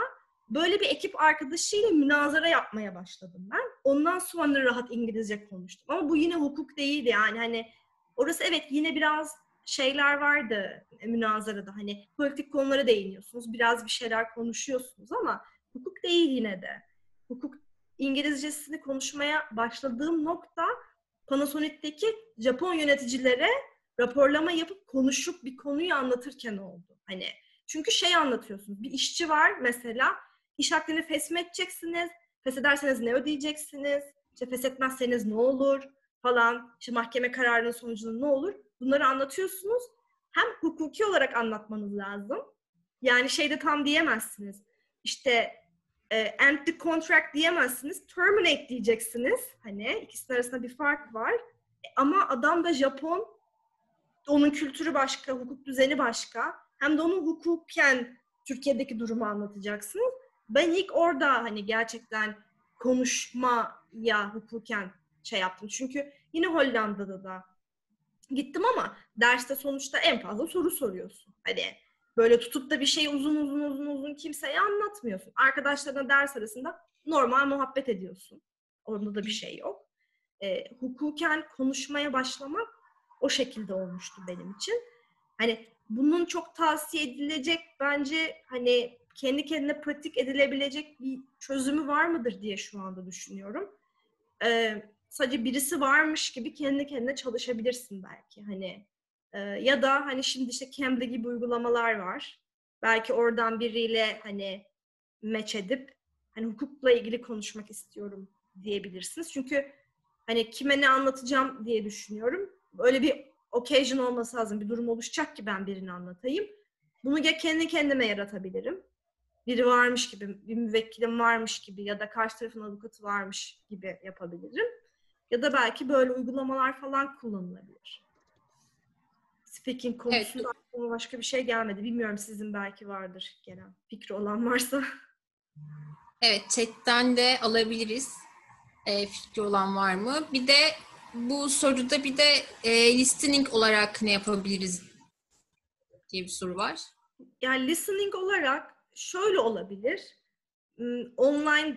böyle bir ekip arkadaşıyla münazara yapmaya başladım ben. Ondan sonra rahat İngilizce konuştum. Ama bu yine hukuk değil yani hani orası evet yine biraz şeyler vardı münazarada hani politik konulara değiniyorsunuz. Biraz bir şeyler konuşuyorsunuz ama hukuk değil yine de. Hukuk İngilizcesini konuşmaya başladığım nokta Panasonic'teki Japon yöneticilere raporlama yapıp konuşup bir konuyu anlatırken oldu. Hani çünkü şey anlatıyorsunuz. Bir işçi var mesela iş hakkını fesmedeceksiniz. Feshederseniz ne ödeyeceksiniz? İşte feshetmezseniz ne olur falan. İşte mahkeme kararının sonucunda ne olur? Bunları anlatıyorsunuz. Hem hukuki olarak anlatmanız lazım. Yani şeyde tam diyemezsiniz. İşte e, end the contract diyemezsiniz. Terminate diyeceksiniz. Hani ikisinin arasında bir fark var. E, ama adam da Japon. Onun kültürü başka, hukuk düzeni başka. Hem de onun hukuken Türkiye'deki durumu anlatacaksınız. Ben ilk orada hani gerçekten konuşmaya hukuken şey yaptım. Çünkü yine Hollanda'da da gittim ama derste sonuçta en fazla soru soruyorsun. Hani Böyle tutup da bir şey uzun uzun uzun uzun kimseye anlatmıyorsun. Arkadaşlarına ders arasında normal muhabbet ediyorsun. Orada da bir şey yok. E, hukuken konuşmaya başlamak o şekilde olmuştu benim için. Hani bunun çok tavsiye edilecek bence hani kendi kendine pratik edilebilecek bir çözümü var mıdır diye şu anda düşünüyorum. Ee, sadece birisi varmış gibi kendi kendine çalışabilirsin belki. Hani ee, ya da hani şimdi işte Cambly gibi uygulamalar var. Belki oradan biriyle hani meç edip hani hukukla ilgili konuşmak istiyorum diyebilirsiniz. Çünkü hani kime ne anlatacağım diye düşünüyorum. Öyle bir occasion olması lazım. Bir durum oluşacak ki ben birini anlatayım. Bunu ya kendi kendime yaratabilirim. Biri varmış gibi, bir müvekkilim varmış gibi ya da karşı tarafın avukatı varmış gibi yapabilirim. Ya da belki böyle uygulamalar falan kullanılabilir speaking konusunda evet. aklıma başka bir şey gelmedi. Bilmiyorum sizin belki vardır gelen fikri olan varsa. Evet, chatten de alabiliriz. E, fikri olan var mı? Bir de bu soruda bir de e, listening olarak ne yapabiliriz diye bir soru var. Yani listening olarak şöyle olabilir. Hmm, online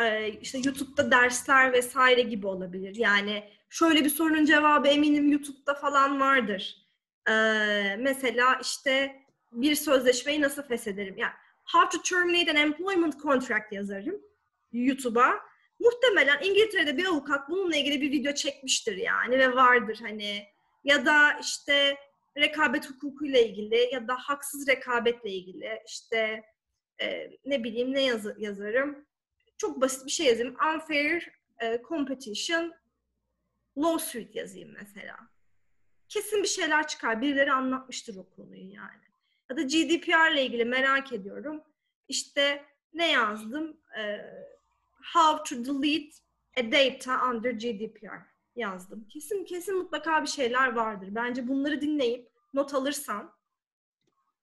e, işte YouTube'da dersler vesaire gibi olabilir. Yani şöyle bir sorunun cevabı eminim YouTube'da falan vardır. Mesela işte bir sözleşmeyi nasıl feshederim? Yani how to terminate an employment contract yazarım YouTube'a. Muhtemelen İngiltere'de bir avukat bununla ilgili bir video çekmiştir yani ve vardır hani ya da işte rekabet hukukuyla ilgili ya da haksız rekabetle ilgili işte e, ne bileyim ne yaz yazarım. Çok basit bir şey yazayım. Unfair e, competition lawsuit yazayım mesela kesin bir şeyler çıkar. Birileri anlatmıştır o konuyu yani. Ya da GDPR ile ilgili merak ediyorum. İşte ne yazdım? Ee, how to delete a data under GDPR yazdım. Kesin kesin mutlaka bir şeyler vardır. Bence bunları dinleyip not alırsan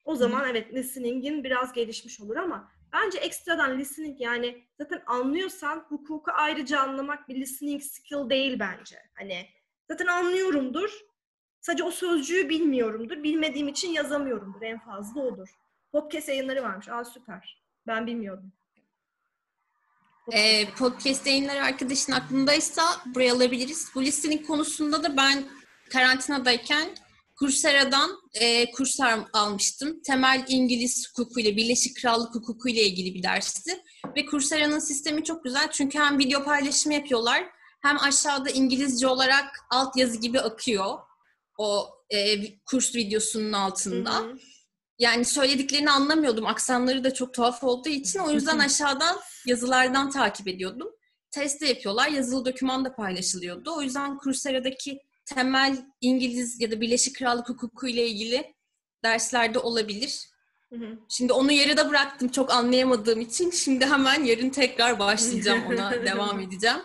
o zaman evet listening'in biraz gelişmiş olur ama bence ekstradan listening yani zaten anlıyorsan hukuku ayrıca anlamak bir listening skill değil bence. Hani zaten anlıyorumdur Sadece o sözcüğü bilmiyorumdur. Bilmediğim için yazamıyorumdur. En fazla odur. Podcast yayınları varmış. Aa süper. Ben bilmiyordum. Ee, podcast yayınları arkadaşın aklındaysa buraya alabiliriz. Bu listenin konusunda da ben karantinadayken Coursera'dan e, kurslar almıştım. Temel İngiliz hukuku ile Birleşik Krallık hukuku ile ilgili bir dersti. Ve Coursera'nın sistemi çok güzel çünkü hem video paylaşımı yapıyorlar hem aşağıda İngilizce olarak altyazı gibi akıyor o e, kurs videosunun altında. Hı hı. Yani söylediklerini anlamıyordum. Aksanları da çok tuhaf olduğu için o yüzden aşağıdan yazılardan takip ediyordum. Test de yapıyorlar. Yazılı doküman da paylaşılıyordu. O yüzden Coursera'daki temel İngiliz ya da Birleşik Krallık hukuku ile ilgili derslerde olabilir. Hı hı. Şimdi onu yarıda bıraktım çok anlayamadığım için. Şimdi hemen yarın tekrar başlayacağım ona devam edeceğim.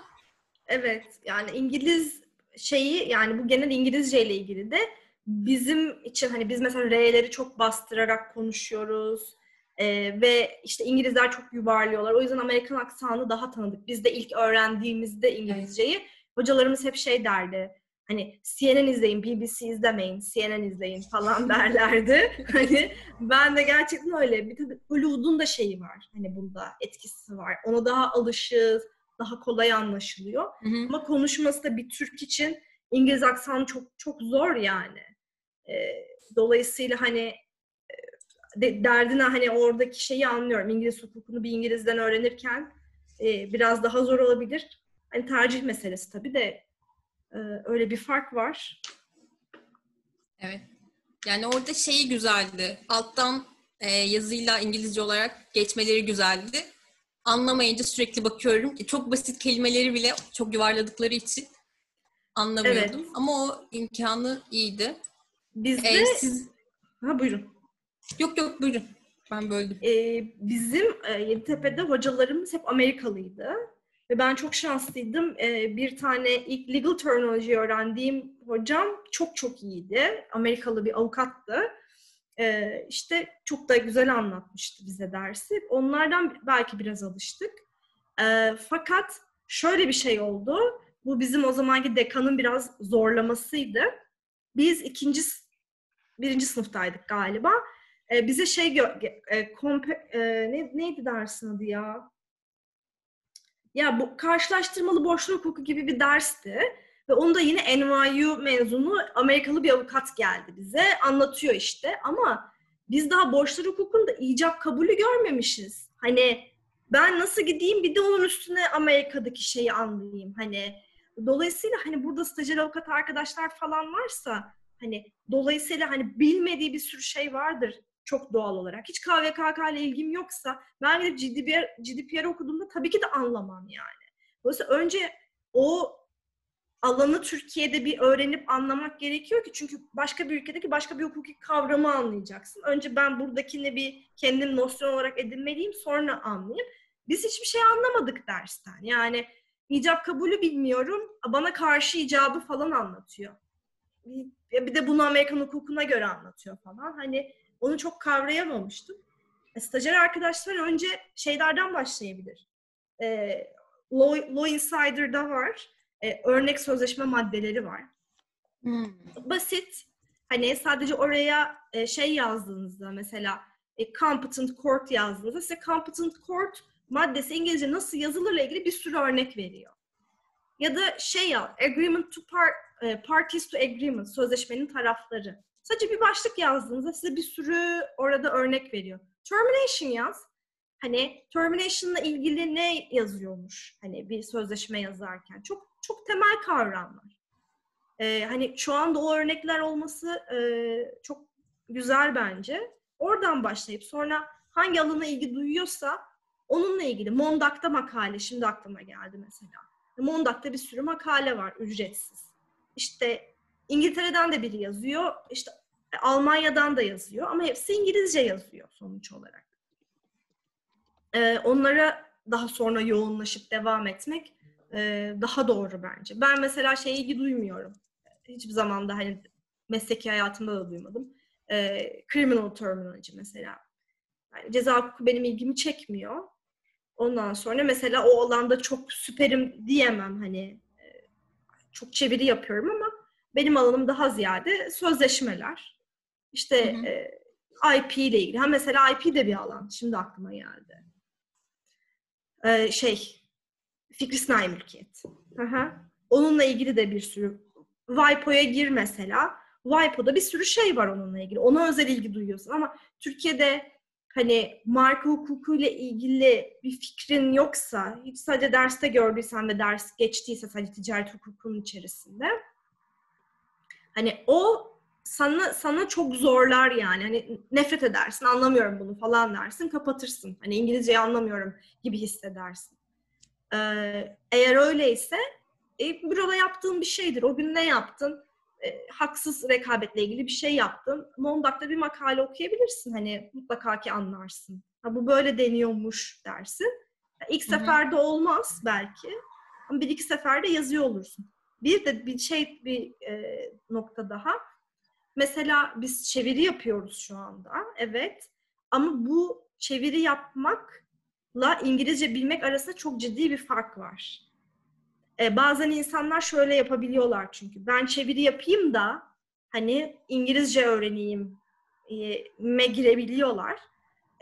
Evet yani İngiliz şeyi yani bu genel İngilizce ile ilgili de bizim için hani biz mesela R'leri çok bastırarak konuşuyoruz. Ee, ve işte İngilizler çok yuvarlıyorlar. O yüzden Amerikan aksanı daha tanıdık. Biz de ilk öğrendiğimizde İngilizceyi hocalarımız hep şey derdi. Hani CNN izleyin, BBC izlemeyin, CNN izleyin falan derlerdi. hani ben de gerçekten öyle. Bir tabii Hollywood'un da şeyi var. Hani bunda etkisi var. Ona daha alışığız, daha kolay anlaşılıyor. Hı hı. Ama konuşması da bir Türk için İngiliz aksanı çok çok zor yani. E, dolayısıyla hani de, derdine hani oradaki şeyi anlıyorum. İngiliz hukukunu bir İngilizden öğrenirken e, biraz daha zor olabilir. Hani tercih meselesi tabii de e, öyle bir fark var. Evet. Yani orada şeyi güzeldi. Alttan e, yazıyla İngilizce olarak geçmeleri güzeldi. Anlamayınca sürekli bakıyorum. Çok basit kelimeleri bile çok yuvarladıkları için anlamıyordum. Evet. Ama o imkanı iyiydi. Bizde... Ee, siz... Ha buyurun. Yok yok buyurun. Ben böldüm. Ee, bizim e, Yeditepe'de hocalarımız hep Amerikalıydı. Ve ben çok şanslıydım. Ee, bir tane ilk legal terminology öğrendiğim hocam çok çok iyiydi. Amerikalı bir avukattı. Ee, işte çok da güzel anlatmıştı bize dersi. Onlardan belki biraz alıştık. Ee, fakat şöyle bir şey oldu. Bu bizim o zamanki dekanın biraz zorlamasıydı. Biz ikinci, birinci sınıftaydık galiba. Ee, bize şey gö- e, kompe- e, ne, neydi dersin adı ya? Ya bu karşılaştırmalı borçlu hukuku gibi bir dersti. Ve onu da yine NYU mezunu Amerikalı bir avukat geldi bize. Anlatıyor işte ama biz daha borçlar hukukunda icap kabulü görmemişiz. Hani ben nasıl gideyim bir de onun üstüne Amerika'daki şeyi anlayayım. Hani dolayısıyla hani burada stajyer avukat arkadaşlar falan varsa hani dolayısıyla hani bilmediği bir sürü şey vardır çok doğal olarak. Hiç KVKK ile ilgim yoksa ben gidip GDPR, GDPR okuduğumda tabii ki de anlamam yani. Dolayısıyla önce o alanı Türkiye'de bir öğrenip anlamak gerekiyor ki çünkü başka bir ülkedeki başka bir hukuki kavramı anlayacaksın. Önce ben buradakini bir kendim nosyon olarak edinmeliyim sonra anlayayım. Biz hiçbir şey anlamadık dersten. Yani icap kabulü bilmiyorum. Bana karşı icabı falan anlatıyor. Bir de bunu Amerikan hukukuna göre anlatıyor falan. Hani onu çok kavrayamamıştım. E, stajyer arkadaşlar önce şeylerden başlayabilir. E, Law, Law Insider'da var. E, örnek sözleşme maddeleri var. Hmm. Basit. Hani sadece oraya e, şey yazdığınızda mesela e, competent court yazdığınızda size competent court maddesi İngilizce nasıl yazılırla ilgili bir sürü örnek veriyor. Ya da şey ya agreement to par, e, parties to agreement sözleşmenin tarafları. Sadece bir başlık yazdığınızda size bir sürü orada örnek veriyor. Termination yaz. Hani termination'la ilgili ne yazıyormuş hani bir sözleşme yazarken. Çok çok temel kavramlar. Ee, hani şu anda o örnekler olması e, çok güzel bence. Oradan başlayıp sonra hangi alana ilgi duyuyorsa onunla ilgili Mondak'ta makale şimdi aklıma geldi mesela. Mondak'ta bir sürü makale var ücretsiz. İşte İngiltere'den de biri yazıyor. İşte Almanya'dan da yazıyor ama hepsi İngilizce yazıyor sonuç olarak. Ee, onlara daha sonra yoğunlaşıp devam etmek e, daha doğru bence. Ben mesela şey ilgi duymuyorum. Hiçbir zaman da hani mesleki hayatımda da duymadım. E, criminal terminology mesela. Yani ceza hukuku benim ilgimi çekmiyor. Ondan sonra mesela o alanda çok süperim diyemem hani e, çok çeviri yapıyorum ama Benim alanım daha ziyade sözleşmeler. İşte hı hı. E, IP ile ilgili. Ha mesela IP de bir alan. Şimdi aklıma geldi. Ee, şey, fikri sınai mülkiyet. Hı hı. Onunla ilgili de bir sürü WIPO'ya gir mesela. WIPO'da bir sürü şey var onunla ilgili. Ona özel ilgi duyuyorsun ama Türkiye'de hani marka hukukuyla ilgili bir fikrin yoksa, hiç sadece derste gördüysen ve ders geçtiyse sadece ticaret hukukunun içerisinde hani o sana sana çok zorlar yani. Hani nefret edersin, anlamıyorum bunu falan dersin, kapatırsın. Hani İngilizceyi anlamıyorum gibi hissedersin. Ee, eğer öyleyse e, büroda yaptığın bir şeydir. O gün ne yaptın? E, haksız rekabetle ilgili bir şey yaptın. Mondak'ta bir makale okuyabilirsin. Hani mutlaka ki anlarsın. Ha, bu böyle deniyormuş dersin. İlk Hı-hı. seferde olmaz belki. Ama bir iki seferde yazıyor olursun. Bir de bir şey bir e, nokta daha. Mesela biz çeviri yapıyoruz şu anda. Evet. Ama bu çeviri yapmakla İngilizce bilmek arasında çok ciddi bir fark var. E, bazen insanlar şöyle yapabiliyorlar çünkü. Ben çeviri yapayım da hani İngilizce öğreneyim e, me girebiliyorlar.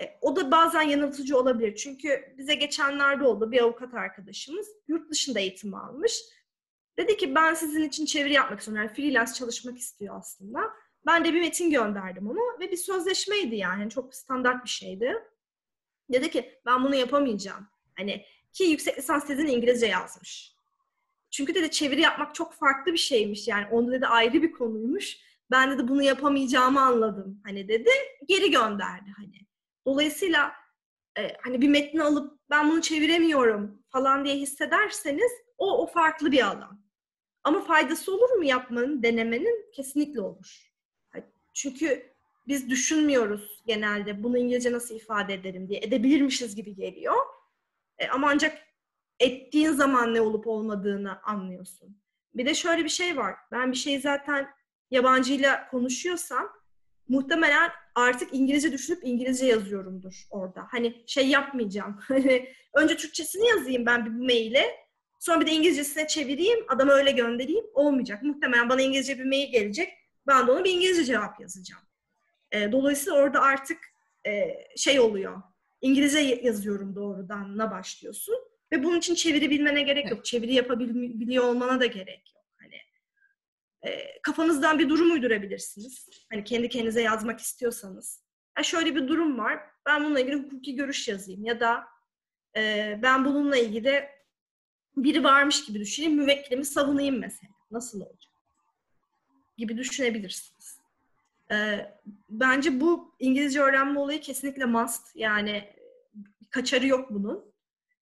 E, o da bazen yanıltıcı olabilir. Çünkü bize geçenlerde oldu bir avukat arkadaşımız yurt dışında eğitim almış. Dedi ki ben sizin için çeviri yapmak istiyorum. Yani freelance çalışmak istiyor aslında. Ben de bir metin gönderdim ona ve bir sözleşmeydi yani. Çok standart bir şeydi. Dedi ki ben bunu yapamayacağım. Hani ki yüksek lisans tezini İngilizce yazmış. Çünkü dedi çeviri yapmak çok farklı bir şeymiş yani. Onda dedi ayrı bir konuymuş. Ben dedi bunu yapamayacağımı anladım. Hani dedi geri gönderdi hani. Dolayısıyla e, hani bir metni alıp ben bunu çeviremiyorum falan diye hissederseniz o o farklı bir alan. Ama faydası olur mu yapmanın, denemenin? Kesinlikle olur. Çünkü biz düşünmüyoruz genelde bunu İngilizce nasıl ifade ederim diye. Edebilirmişiz gibi geliyor. E, ama ancak ettiğin zaman ne olup olmadığını anlıyorsun. Bir de şöyle bir şey var. Ben bir şeyi zaten yabancıyla konuşuyorsam muhtemelen artık İngilizce düşünüp İngilizce yazıyorumdur orada. Hani şey yapmayacağım. Hani önce Türkçesini yazayım ben bir maile. Sonra bir de İngilizcesine çevireyim. Adama öyle göndereyim. Olmayacak. Muhtemelen bana İngilizce bir mail gelecek. Ben de ona bir İngilizce cevap yazacağım. E, dolayısıyla orada artık e, şey oluyor. İngilizce yazıyorum doğrudanla başlıyorsun. Ve bunun için çeviri bilmene gerek yok. Çeviri yapabiliyor olmana da gerek yok. Hani e, kafanızdan bir durum uydurabilirsiniz. Hani kendi kendinize yazmak istiyorsanız. Ya şöyle bir durum var. Ben bununla ilgili hukuki görüş yazayım ya da e, ben bununla ilgili biri varmış gibi düşüneyim, müvekkilimi savunayım mesela. Nasıl olacak? Gibi düşünebilirsiniz. E, bence bu İngilizce öğrenme olayı kesinlikle must. Yani kaçarı yok bunun.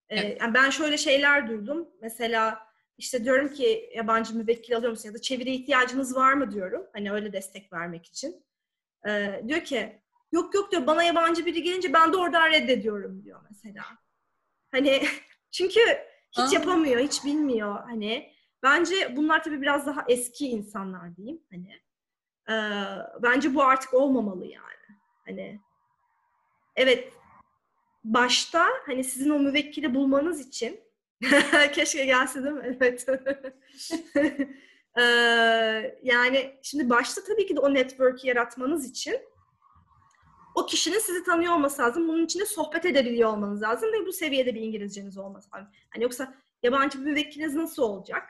Evet. yani ben şöyle şeyler duydum. Mesela işte diyorum ki yabancı müvekkil alıyor musun ya da çeviri ihtiyacınız var mı diyorum. Hani öyle destek vermek için. Ee, diyor ki yok yok diyor bana yabancı biri gelince ben de oradan reddediyorum diyor mesela. Hani çünkü hiç Aa. yapamıyor, hiç bilmiyor. Hani bence bunlar tabii biraz daha eski insanlar diyeyim. Hani e, bence bu artık olmamalı yani. Hani evet başta hani sizin o müvekkili bulmanız için keşke gelse değil mi? Evet. ee, yani şimdi başta tabii ki de o network'i yaratmanız için o kişinin sizi tanıyor olması lazım. Bunun için de sohbet edebiliyor olmanız lazım ve bu seviyede bir İngilizceniz olması lazım. Hani yoksa yabancı bir müvekkiliniz nasıl olacak?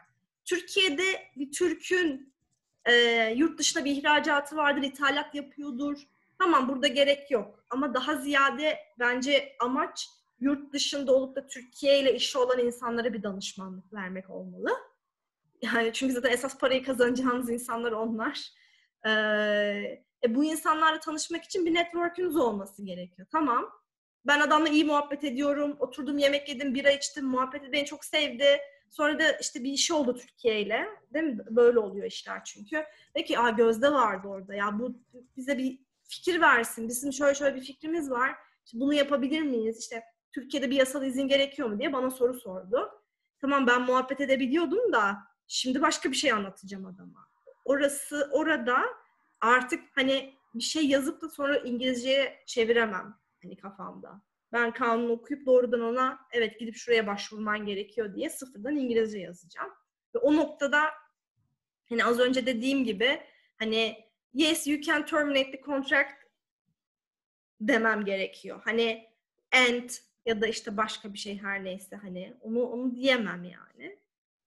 Türkiye'de bir Türk'ün e, yurt dışına bir ihracatı vardır, ithalat yapıyordur Tamam burada gerek yok. Ama daha ziyade bence amaç yurt dışında olup da Türkiye ile işi olan insanlara bir danışmanlık vermek olmalı. Yani çünkü zaten esas parayı kazanacağınız insanlar onlar. Ee, e, bu insanlarla tanışmak için bir network'ünüz olması gerekiyor. Tamam. Ben adamla iyi muhabbet ediyorum. Oturdum yemek yedim, bira içtim, muhabbet beni çok sevdi. Sonra da işte bir işi oldu Türkiye ile. Değil mi? Böyle oluyor işler çünkü. Peki aa Gözde vardı orada ya bu bize bir fikir versin. Bizim şöyle şöyle bir fikrimiz var. İşte bunu yapabilir miyiz? İşte Türkiye'de bir yasal izin gerekiyor mu diye bana soru sordu. Tamam ben muhabbet edebiliyordum da şimdi başka bir şey anlatacağım adama. Orası orada artık hani bir şey yazıp da sonra İngilizceye çeviremem hani kafamda. Ben kanunu okuyup doğrudan ona evet gidip şuraya başvurman gerekiyor diye sıfırdan İngilizce yazacağım. Ve o noktada hani az önce dediğim gibi hani yes you can terminate the contract demem gerekiyor. Hani and ya da işte başka bir şey her neyse hani onu onu diyemem yani.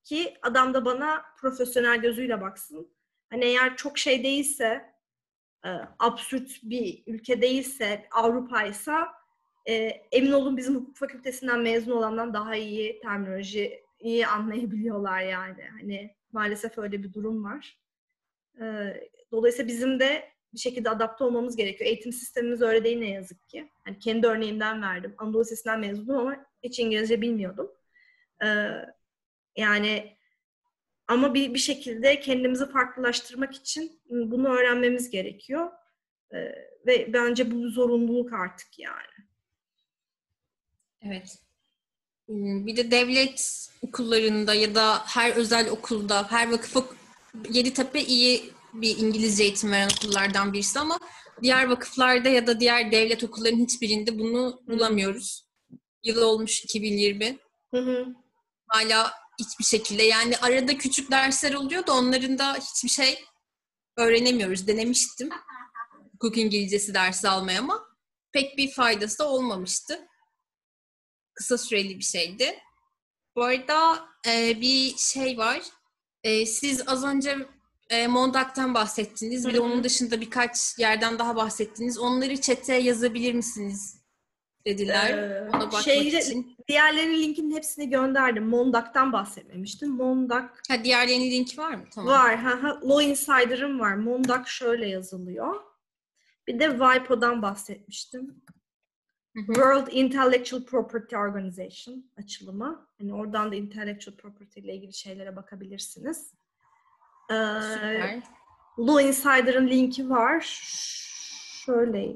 Ki adam da bana profesyonel gözüyle baksın. Hani eğer çok şey değilse e, absürt bir ülke değilse Avrupa'ysa e, emin olun bizim hukuk fakültesinden mezun olandan daha iyi terminoloji iyi anlayabiliyorlar yani. Hani maalesef öyle bir durum var. E, dolayısıyla bizim de bir şekilde adapte olmamız gerekiyor. Eğitim sistemimiz öyle değil ne yazık ki. Yani kendi örneğimden verdim. Anadolu Lisesi'nden mezunum ama hiç İngilizce bilmiyordum. Ee, yani ama bir, bir şekilde kendimizi farklılaştırmak için bunu öğrenmemiz gerekiyor. Ee, ve bence bu zorunluluk artık yani. Evet. Bir de devlet okullarında ya da her özel okulda, her vakıf Yeditepe iyi bir İngilizce eğitim veren okullardan birisi ama diğer vakıflarda ya da diğer devlet okullarının hiçbirinde bunu bulamıyoruz. Yıl olmuş 2020. Hı hı. Hala hiçbir şekilde yani arada küçük dersler oluyor da onların da hiçbir şey öğrenemiyoruz. Denemiştim hukuk İngilizcesi dersi almaya ama pek bir faydası da olmamıştı. Kısa süreli bir şeydi. Bu arada e, bir şey var. E, siz az önce e, Mondak'tan bahsettiniz. Bir de onun dışında birkaç yerden daha bahsettiniz. Onları çete yazabilir misiniz? Dediler. Ee, Ona bakmak şeyde, için. Diğerlerinin linkinin hepsini gönderdim. Mondak'tan bahsetmemiştim. Mondak. Ha diğerlerinin linki var mı? Tamam. Var. Ha, ha. Law Insider'ım var. Mondak şöyle yazılıyor. Bir de WIPO'dan bahsetmiştim. World Intellectual Property Organization açılımı. Yani oradan da intellectual property ile ilgili şeylere bakabilirsiniz. Ee, Law Insider'ın linki var. Şöyle.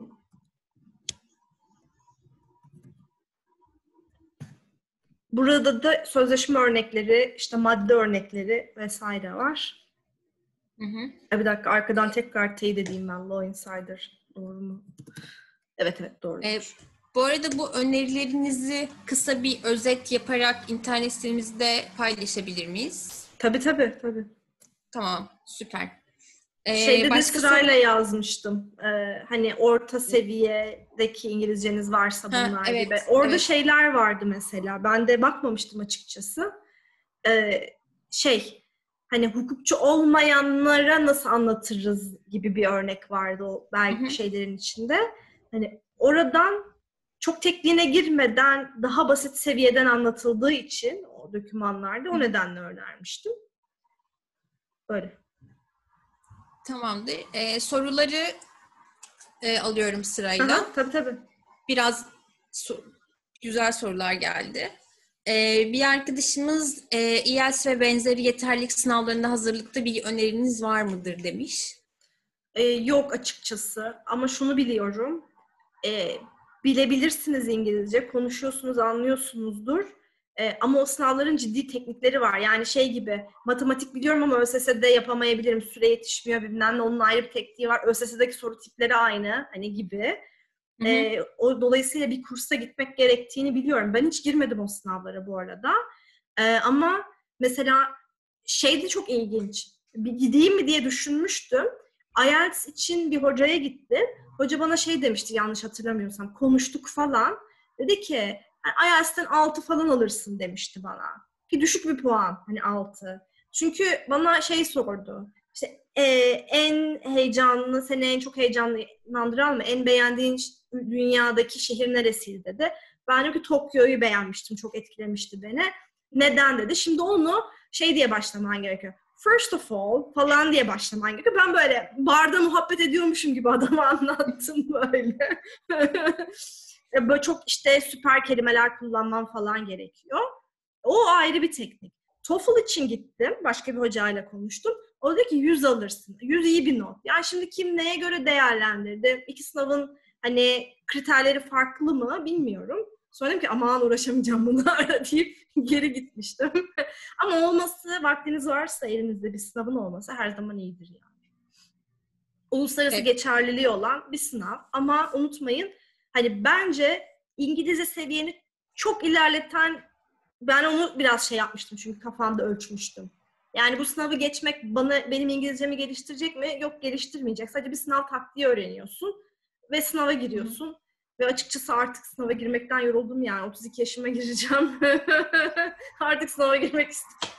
Burada da sözleşme örnekleri, işte madde örnekleri vesaire var. Hı hı. Bir dakika arkadan tekrar teyit edeyim ben Law Insider. Doğru mu? Evet evet doğru. Ee, bu arada bu önerilerinizi kısa bir özet yaparak internet sitemizde paylaşabilir miyiz? Tabii tabii tabii. Tamam, süper. Ee, Şeyde de sırayla yazmıştım. Ee, hani orta seviyedeki İngilizceniz varsa bunlar ha, evet, gibi. Orada evet. şeyler vardı mesela. Ben de bakmamıştım açıkçası. Ee, şey, hani hukukçu olmayanlara nasıl anlatırız gibi bir örnek vardı o belki Hı-hı. şeylerin içinde. Hani oradan çok tekniğine girmeden daha basit seviyeden anlatıldığı için o dokümanlarda o nedenle önermiştim. Böyle. Tamamdır. Ee, soruları e, alıyorum sırayla. Aha, tabii tabii. Biraz so- güzel sorular geldi. Ee, bir arkadaşımız e, IELTS ve benzeri yeterlilik sınavlarında hazırlıkta bir öneriniz var mıdır demiş. Ee, yok açıkçası ama şunu biliyorum. Ee, bilebilirsiniz İngilizce, konuşuyorsunuz, anlıyorsunuzdur. E, ama o sınavların ciddi teknikleri var. Yani şey gibi matematik biliyorum ama ÖSS'de yapamayabilirim. Süre yetişmiyor bilmem ne. Onun ayrı bir tekniği var. ÖSS'deki soru tipleri aynı hani gibi. E, o dolayısıyla bir kursa gitmek gerektiğini biliyorum. Ben hiç girmedim o sınavlara bu arada. E, ama mesela şey de çok ilginç. Bir gideyim mi diye düşünmüştüm. IELTS için bir hocaya gittim. Hoca bana şey demişti yanlış hatırlamıyorsam. Konuştuk falan. Dedi ki yani IELTS'ten 6 falan alırsın demişti bana. Ki düşük bir puan hani 6. Çünkü bana şey sordu. İşte e, en heyecanlı, seni en çok heyecanlandıran mı? En beğendiğin dünyadaki şehir neresiydi dedi. Ben dedim ki Tokyo'yu beğenmiştim. Çok etkilemişti beni. Neden dedi. Şimdi onu şey diye başlaman gerekiyor. First of all falan diye başlaman gerekiyor. Ben böyle barda muhabbet ediyormuşum gibi adama anlattım böyle. E, böyle çok işte süper kelimeler kullanmam falan gerekiyor. O ayrı bir teknik. TOEFL için gittim. Başka bir hocayla konuştum. O dedi ki 100 alırsın. 100 iyi bir not. Yani şimdi kim neye göre değerlendirdi? İki sınavın hani kriterleri farklı mı bilmiyorum. Sonra ki aman uğraşamayacağım bunlarla deyip geri gitmiştim. Ama olması, vaktiniz varsa elinizde bir sınavın olması her zaman iyidir yani. Uluslararası evet. geçerliliği olan bir sınav. Ama unutmayın Hani bence İngilizce seviyeni çok ilerleten ben onu biraz şey yapmıştım çünkü kafamda ölçmüştüm. Yani bu sınavı geçmek bana benim İngilizcemi geliştirecek mi? Yok geliştirmeyecek. Sadece bir sınav taktiği öğreniyorsun ve sınava giriyorsun. Hı. Ve açıkçası artık sınava girmekten yoruldum yani. 32 yaşıma gireceğim. artık sınava girmek istiyorum.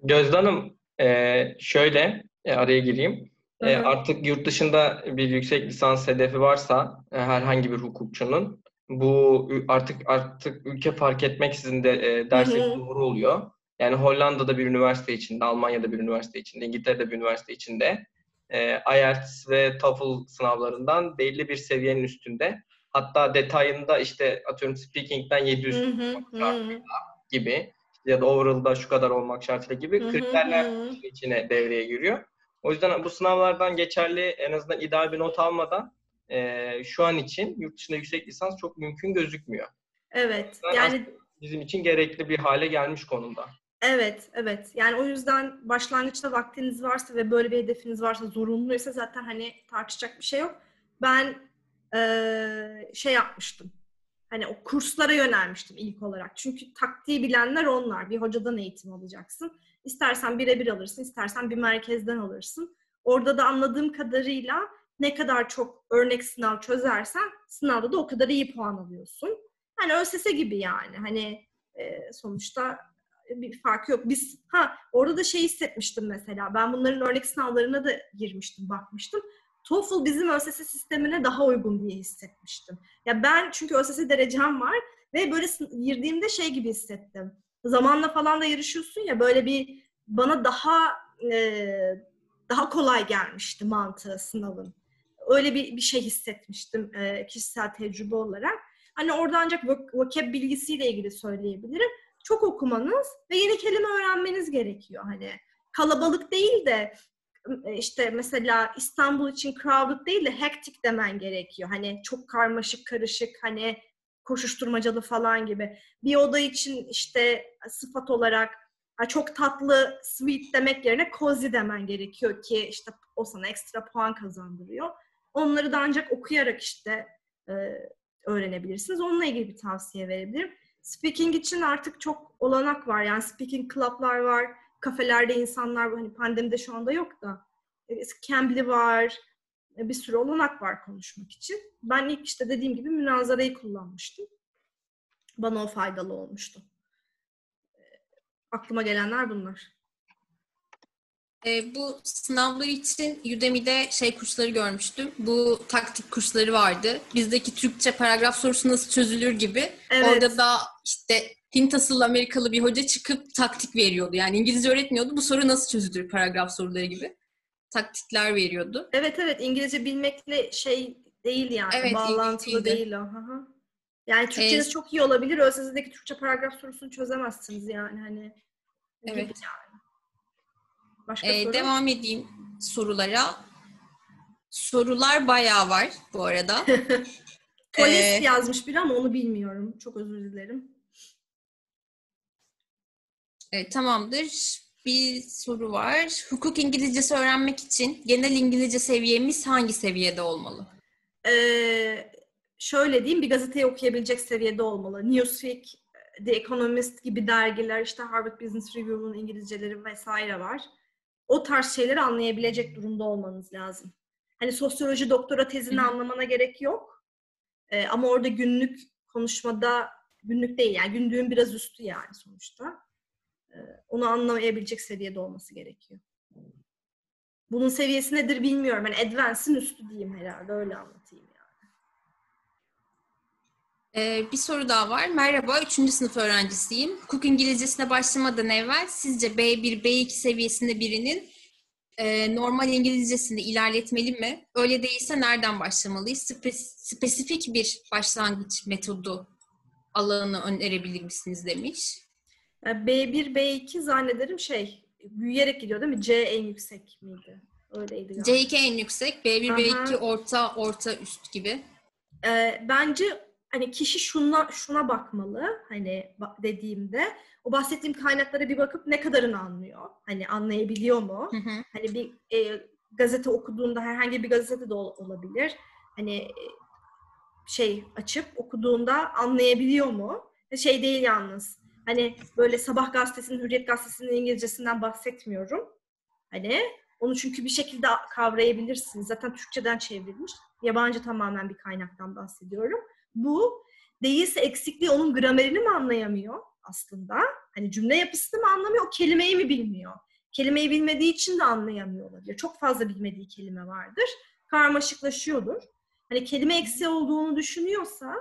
Gözde Hanım e, şöyle e, araya gireyim. E, artık yurt dışında bir yüksek lisans hedefi varsa e, herhangi bir hukukçunun bu artık artık ülke fark etmeksizin de e, dersek doğru oluyor. Yani Hollanda'da bir üniversite içinde, Almanya'da bir üniversite içinde, İngiltere'de bir üniversite içinde e, IELTS ve TOEFL sınavlarından belli bir seviyenin üstünde. Hatta detayında işte atıyorum speaking'den 700 gibi ya da overall'da şu kadar olmak şartıyla gibi kriterler içine devreye giriyor. O yüzden bu sınavlardan geçerli en azından ideal bir not almadan e, şu an için yurt dışında yüksek lisans çok mümkün gözükmüyor. Evet. Yani bizim için gerekli bir hale gelmiş konumda. Evet, evet. Yani o yüzden başlangıçta vaktiniz varsa ve böyle bir hedefiniz varsa zorunluysa zaten hani tartışacak bir şey yok. Ben ee, şey yapmıştım. Hani o kurslara yönelmiştim ilk olarak. Çünkü taktiği bilenler onlar. Bir hocadan eğitim alacaksın. İstersen birebir alırsın, istersen bir merkezden alırsın. Orada da anladığım kadarıyla ne kadar çok örnek sınav çözersen sınavda da o kadar iyi puan alıyorsun. Hani ÖSS gibi yani. Hani e, sonuçta bir farkı yok. Biz ha orada da şey hissetmiştim mesela. Ben bunların örnek sınavlarına da girmiştim, bakmıştım. TOEFL bizim ÖSS sistemine daha uygun diye hissetmiştim. Ya ben çünkü ÖSS derecem var ve böyle girdiğimde şey gibi hissettim. Zamanla falan da yarışıyorsun ya böyle bir bana daha e, daha kolay gelmişti mantığı sınavın. Öyle bir, bir şey hissetmiştim e, kişisel tecrübe olarak. Hani orada ancak vocab bilgisiyle ilgili söyleyebilirim. Çok okumanız ve yeni kelime öğrenmeniz gerekiyor. Hani kalabalık değil de işte mesela İstanbul için crowded değil de hectic demen gerekiyor. Hani çok karmaşık, karışık, hani koşuşturmacalı falan gibi. Bir oda için işte sıfat olarak çok tatlı, sweet demek yerine cozy demen gerekiyor ki işte o sana ekstra puan kazandırıyor. Onları da ancak okuyarak işte e, öğrenebilirsiniz. Onunla ilgili bir tavsiye verebilirim. Speaking için artık çok olanak var. Yani speaking club'lar var. Kafelerde insanlar hani pandemide şu anda yok da e, Cambly var. E, bir sürü olanak var konuşmak için. Ben ilk işte dediğim gibi münazarayı kullanmıştım. Bana o faydalı olmuştu. E, aklıma gelenler bunlar. E, bu sınavlar için Udemy'de şey kursları görmüştüm. Bu taktik kursları vardı. Bizdeki Türkçe paragraf sorusu nasıl çözülür gibi. Evet. Orada da işte Hint asıllı Amerikalı bir hoca çıkıp taktik veriyordu. Yani İngilizce öğretmiyordu. Bu soru nasıl çözülür paragraf soruları gibi. Taktikler veriyordu. Evet evet İngilizce bilmekle şey değil yani. Evet, bağlantılı değil o. Hı Yani Türkçeniz ee, çok iyi olabilir. ÖSS'deki Türkçe paragraf sorusunu çözemezsiniz yani. Hani Evet. Yani. Başka ee, soru? Devam edeyim sorulara. Sorular bayağı var bu arada. Polis ee, yazmış biri ama onu bilmiyorum. Çok özür dilerim. Evet, tamamdır. Bir soru var. Hukuk İngilizcesi öğrenmek için genel İngilizce seviyemiz hangi seviyede olmalı? Ee, şöyle diyeyim, bir gazeteyi okuyabilecek seviyede olmalı. Newsweek, The Economist gibi dergiler, işte Harvard Business Review'un İngilizceleri vesaire var o tarz şeyleri anlayabilecek durumda olmanız lazım. Hani sosyoloji doktora tezini Hı. anlamana gerek yok. Ee, ama orada günlük konuşmada günlük değil yani günlüğün biraz üstü yani sonuçta. Ee, onu anlayabilecek seviyede olması gerekiyor. Bunun seviyesi nedir bilmiyorum. Yani advance'ın üstü diyeyim herhalde öyle anlatayım. Ee, bir soru daha var. Merhaba, 3. sınıf öğrencisiyim. Hukuk İngilizcesine başlamadan evvel sizce B1, B2 seviyesinde birinin e, normal İngilizcesini ilerletmeli mi? Öyle değilse nereden başlamalıyız? Spe- spesifik bir başlangıç metodu alanı önerebilir misiniz demiş. B1, B2 zannederim şey büyüyerek gidiyor değil mi? C en yüksek miydi? Öyleydi. Galiba. C2 en yüksek, B1, Aha. B2 orta, orta üst gibi. Ee, bence hani kişi şuna şuna bakmalı hani dediğimde o bahsettiğim kaynaklara bir bakıp ne kadarını anlıyor? Hani anlayabiliyor mu? Hı hı. Hani bir e, gazete okuduğunda herhangi bir gazete de olabilir. Hani e, şey açıp okuduğunda anlayabiliyor mu? Şey değil yalnız. Hani böyle Sabah gazetesinin, Hürriyet gazetesinin İngilizcesinden bahsetmiyorum. Hani onu çünkü bir şekilde kavrayabilirsiniz. Zaten Türkçeden çevrilmiş. Yabancı tamamen bir kaynaktan bahsediyorum. Bu değilse eksikliği onun gramerini mi anlayamıyor aslında? Hani cümle yapısını mı anlamıyor, o kelimeyi mi bilmiyor? Kelimeyi bilmediği için de anlayamıyor olabilir. Çok fazla bilmediği kelime vardır. Karmaşıklaşıyordur. Hani kelime eksiği olduğunu düşünüyorsa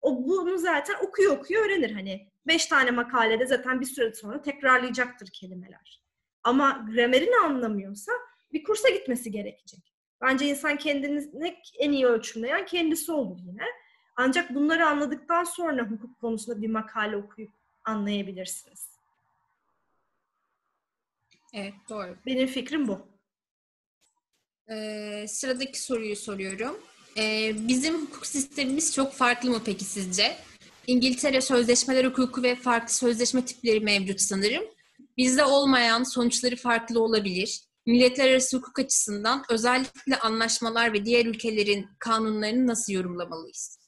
o bunu zaten okuyor okuyor öğrenir. Hani beş tane makalede zaten bir süre sonra tekrarlayacaktır kelimeler. Ama gramerini anlamıyorsa bir kursa gitmesi gerekecek. Bence insan kendini en iyi ölçümleyen kendisi olur yine. Ancak bunları anladıktan sonra hukuk konusunda bir makale okuyup anlayabilirsiniz. Evet, doğru. Benim fikrim bu. Ee, sıradaki soruyu soruyorum. Ee, bizim hukuk sistemimiz çok farklı mı peki sizce? İngiltere sözleşmeler hukuku ve farklı sözleşme tipleri mevcut sanırım. Bizde olmayan sonuçları farklı olabilir. Milletler arası hukuk açısından özellikle anlaşmalar ve diğer ülkelerin kanunlarını nasıl yorumlamalıyız?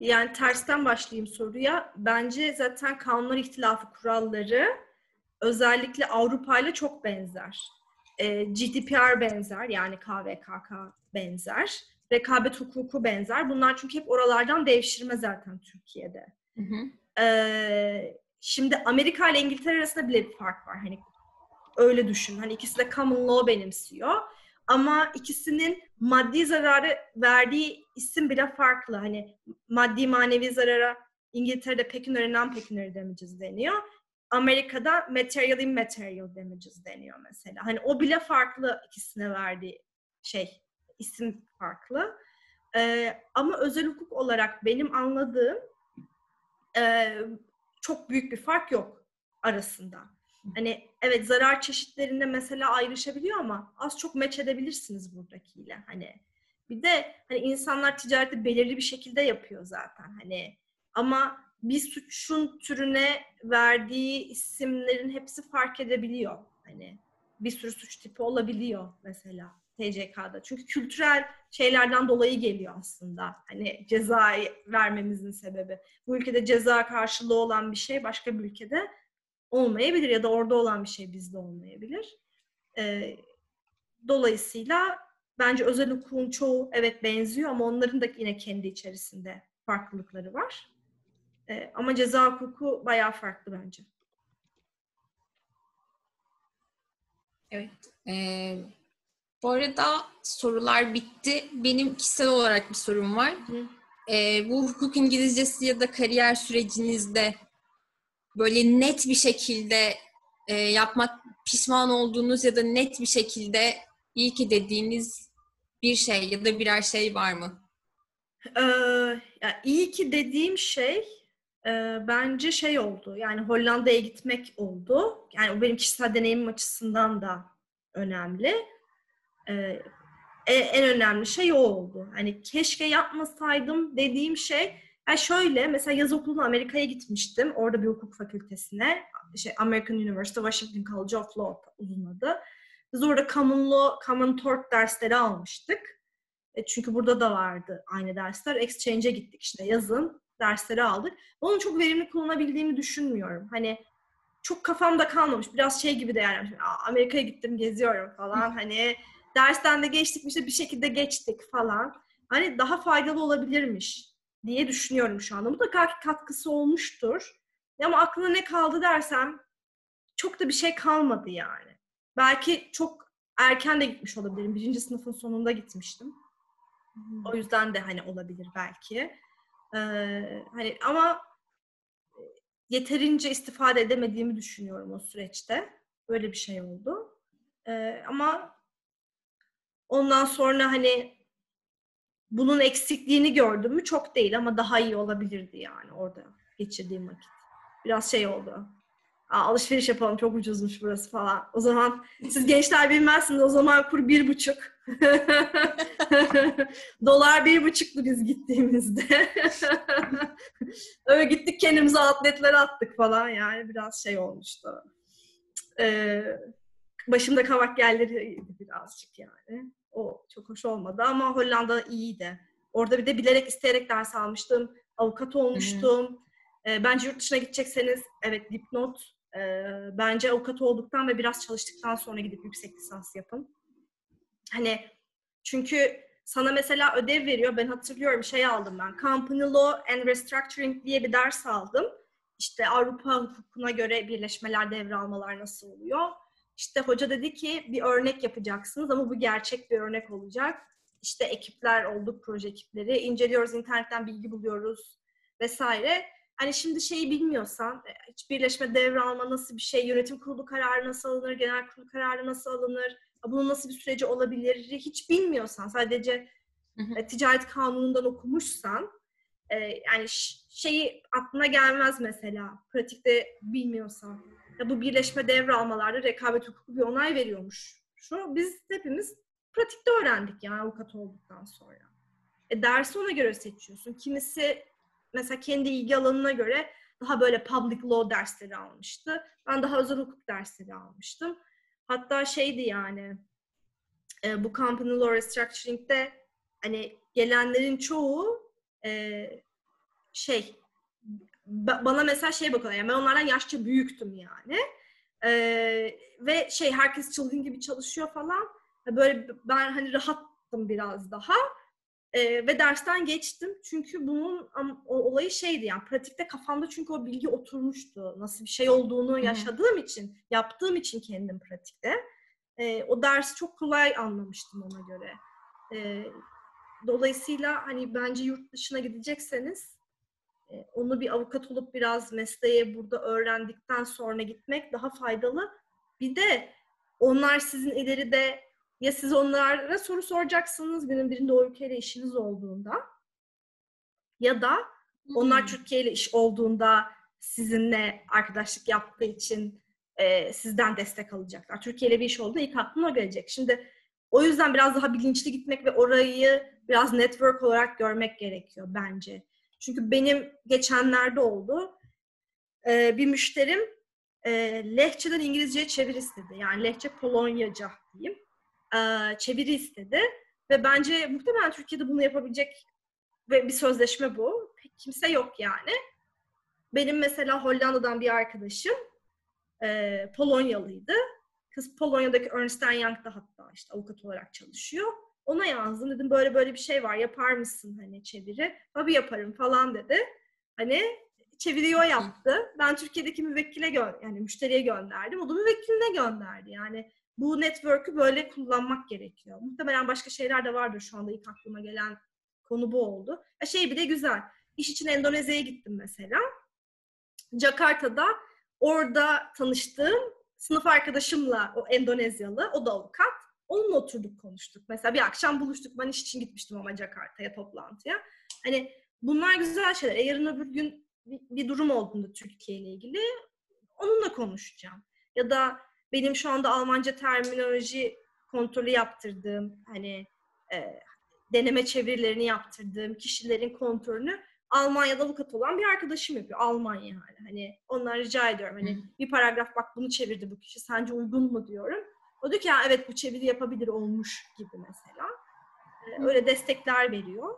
Yani tersten başlayayım soruya. Bence zaten kanunlar ihtilafı kuralları özellikle Avrupa ile çok benzer. E, GDPR benzer yani KVKK benzer. Rekabet hukuku benzer. Bunlar çünkü hep oralardan devşirme zaten Türkiye'de. Hı hı. E, şimdi Amerika ile İngiltere arasında bile bir fark var. Hani öyle düşün. Hani ikisi de common law benimsiyor. Ama ikisinin maddi zararı verdiği isim bile farklı. Hani maddi manevi zarara İngiltere'de pecuniary non-pecuniary damages deniyor. Amerika'da material immaterial damages deniyor mesela. Hani o bile farklı ikisine verdiği şey, isim farklı. Ee, ama özel hukuk olarak benim anladığım e, çok büyük bir fark yok arasında. Hani evet zarar çeşitlerinde mesela ayrışabiliyor ama az çok meç edebilirsiniz buradakiyle. Hani bir de hani insanlar ticareti belirli bir şekilde yapıyor zaten. Hani ama bir suçun türüne verdiği isimlerin hepsi fark edebiliyor. Hani bir sürü suç tipi olabiliyor mesela TCK'da. Çünkü kültürel şeylerden dolayı geliyor aslında. Hani ceza vermemizin sebebi. Bu ülkede ceza karşılığı olan bir şey başka bir ülkede olmayabilir ya da orada olan bir şey bizde olmayabilir. Ee, dolayısıyla bence özel hukukun çoğu evet benziyor ama onların da yine kendi içerisinde farklılıkları var. Ee, ama ceza hukuku bayağı farklı bence. Evet. Ee, bu arada sorular bitti. Benim kişisel olarak bir sorum var. Ee, bu hukuk İngilizcesi ya da kariyer sürecinizde böyle net bir şekilde e, yapmak pişman olduğunuz ya da net bir şekilde iyi ki dediğiniz bir şey ya da birer şey var mı? Ee, yani iyi ki dediğim şey e, bence şey oldu. Yani Hollanda'ya gitmek oldu. Yani o benim kişisel deneyimim açısından da önemli. Ee, en önemli şey o oldu. Hani keşke yapmasaydım dediğim şey yani şöyle mesela yaz okuluna Amerika'ya gitmiştim. Orada bir hukuk fakültesine. Şey, American University, Washington College of Law uzun adı. Biz orada common law, common tort dersleri almıştık. E, çünkü burada da vardı aynı dersler. Exchange'e gittik işte yazın dersleri aldık. Onu çok verimli kullanabildiğimi düşünmüyorum. Hani çok kafamda kalmamış. Biraz şey gibi de yani Amerika'ya gittim geziyorum falan. hani dersten de geçtik işte bir şekilde geçtik falan. Hani daha faydalı olabilirmiş diye düşünüyorum şu anda. Mutlaka katkısı olmuştur. Ama aklına ne kaldı dersem çok da bir şey kalmadı yani. Belki çok erken de gitmiş olabilirim. Birinci sınıfın sonunda gitmiştim. Hmm. O yüzden de hani olabilir belki. Ee, hani ama yeterince istifade edemediğimi düşünüyorum o süreçte. Böyle bir şey oldu. Ee, ama ondan sonra hani bunun eksikliğini gördüm mü çok değil ama daha iyi olabilirdi yani orada geçirdiğim vakit. Biraz şey oldu. Aa, alışveriş yapalım çok ucuzmuş burası falan. O zaman siz gençler bilmezsiniz o zaman kur bir buçuk. Dolar bir buçuktu biz gittiğimizde. Öyle gittik kendimize atletler attık falan yani biraz şey olmuştu. Ee, başımda kavak yerleri birazcık yani. O çok hoş olmadı ama Hollanda iyiydi. Orada bir de bilerek isteyerek ders almıştım. Avukat olmuştum. E, bence yurt dışına gidecekseniz evet dipnot e, bence avukat olduktan ve biraz çalıştıktan sonra gidip yüksek lisans yapın. Hani çünkü sana mesela ödev veriyor. Ben hatırlıyorum şey aldım ben. Company Law and Restructuring diye bir ders aldım. İşte Avrupa hukukuna göre birleşmeler, devralmalar nasıl oluyor? İşte hoca dedi ki bir örnek yapacaksınız ama bu gerçek bir örnek olacak. İşte ekipler olduk, proje ekipleri. inceliyoruz, internetten bilgi buluyoruz vesaire. Hani şimdi şeyi bilmiyorsan, e, hiç birleşme devralma nasıl bir şey, yönetim kurulu kararı nasıl alınır, genel kurulu kararı nasıl alınır, bunun nasıl bir süreci olabilir hiç bilmiyorsan, sadece hı hı. E, ticaret kanunundan okumuşsan, e, yani şeyi aklına gelmez mesela, pratikte bilmiyorsan. Bu birleşme devralmalarda rekabet hukuku bir onay veriyormuş. Şu biz hepimiz pratikte öğrendik yani avukat olduktan sonra. E, dersi ona göre seçiyorsun. Kimisi mesela kendi ilgi alanına göre daha böyle public law dersleri almıştı. Ben daha özel hukuk dersleri almıştım. Hatta şeydi yani e, bu company law restructuring'de hani gelenlerin çoğu e, şey bana mesela şey bakıyorlar yani ben onlardan yaşça büyüktüm yani. E, ve şey herkes çılgın gibi çalışıyor falan. Böyle ben hani rahattım biraz daha. E, ve dersten geçtim çünkü bunun o, olayı şeydi yani pratikte kafamda çünkü o bilgi oturmuştu. Nasıl bir şey olduğunu yaşadığım için, yaptığım için kendim pratikte. E, o dersi çok kolay anlamıştım ona göre. E, dolayısıyla hani bence yurt dışına gidecekseniz onu bir avukat olup biraz mesleğe burada öğrendikten sonra gitmek daha faydalı. Bir de onlar sizin ileride ya siz onlara soru soracaksınız günün birinde o ülkeyle işiniz olduğunda ya da onlar hmm. Türkiye ile iş olduğunda sizinle arkadaşlık yaptığı için e, sizden destek alacaklar. Türkiye ile bir iş olduğunda ilk aklına gelecek. Şimdi o yüzden biraz daha bilinçli gitmek ve orayı biraz network olarak görmek gerekiyor bence. Çünkü benim geçenlerde oldu. Ee, bir müşterim e, Lehçeden İngilizceye çevir istedi. Yani Lehçe Polonyaca diyeyim e, çeviri istedi. Ve bence muhtemelen Türkiye'de bunu yapabilecek ve bir sözleşme bu. Pek kimse yok yani. Benim mesela Hollanda'dan bir arkadaşım e, Polonyalıydı. Kız Polonya'daki Ernst Young'da hatta işte avukat olarak çalışıyor. Ona yazdım dedim böyle böyle bir şey var yapar mısın hani çeviri? Tabii yaparım falan dedi. Hani çeviriyi o yaptı. Ben Türkiye'deki müvekkile gö- yani müşteriye gönderdim. O da müvekkiline gönderdi. Yani bu network'ü böyle kullanmak gerekiyor. Muhtemelen başka şeyler de vardır şu anda ilk aklıma gelen konu bu oldu. Ya şey bile güzel. İş için Endonezya'ya gittim mesela. Jakarta'da orada tanıştığım sınıf arkadaşımla o Endonezyalı, o da avukat. Onunla oturduk konuştuk. Mesela bir akşam buluştuk. Ben iş için gitmiştim ama Jakarta'ya toplantıya. Hani bunlar güzel şeyler. E yarın öbür gün bir, bir durum olduğunda Türkiye ile ilgili onunla konuşacağım. Ya da benim şu anda Almanca terminoloji kontrolü yaptırdığım hani e, deneme çevirilerini yaptırdığım kişilerin kontrolünü Almanya'da avukat olan bir arkadaşım yapıyor. Almanya yani. Hani onlar rica ediyorum. Hani bir paragraf bak bunu çevirdi bu kişi. Sence uygun mu diyorum. O diyor ki ya evet bu çeviri yapabilir olmuş gibi mesela. Ee, öyle destekler veriyor.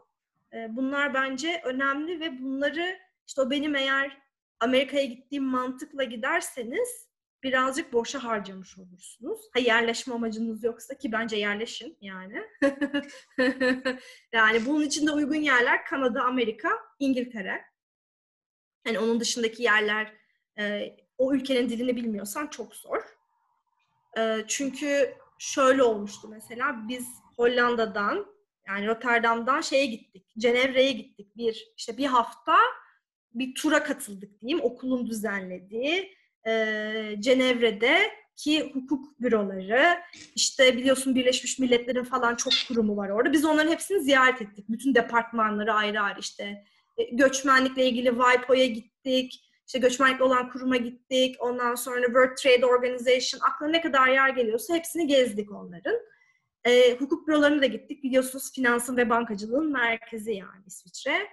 Ee, bunlar bence önemli ve bunları işte o benim eğer Amerika'ya gittiğim mantıkla giderseniz birazcık boşa harcamış olursunuz. Ha yerleşme amacınız yoksa ki bence yerleşin yani. yani bunun için de uygun yerler Kanada, Amerika, İngiltere. Hani onun dışındaki yerler e, o ülkenin dilini bilmiyorsan çok zor. Çünkü şöyle olmuştu mesela biz Hollanda'dan yani Rotterdam'dan şeye gittik. Cenevre'ye gittik. Bir işte bir hafta bir tura katıldık diyeyim. Okulun düzenlediği e, Cenevre'de ki hukuk büroları, işte biliyorsun Birleşmiş Milletler'in falan çok kurumu var orada. Biz onların hepsini ziyaret ettik. Bütün departmanları ayrı ayrı işte e, göçmenlikle ilgili WIPO'ya gittik. İşte göçmenlikle olan kuruma gittik. Ondan sonra World Trade Organization, aklına ne kadar yer geliyorsa hepsini gezdik onların. E, hukuk bürolarına da gittik. Biliyorsunuz finansın ve bankacılığın merkezi yani İsviçre.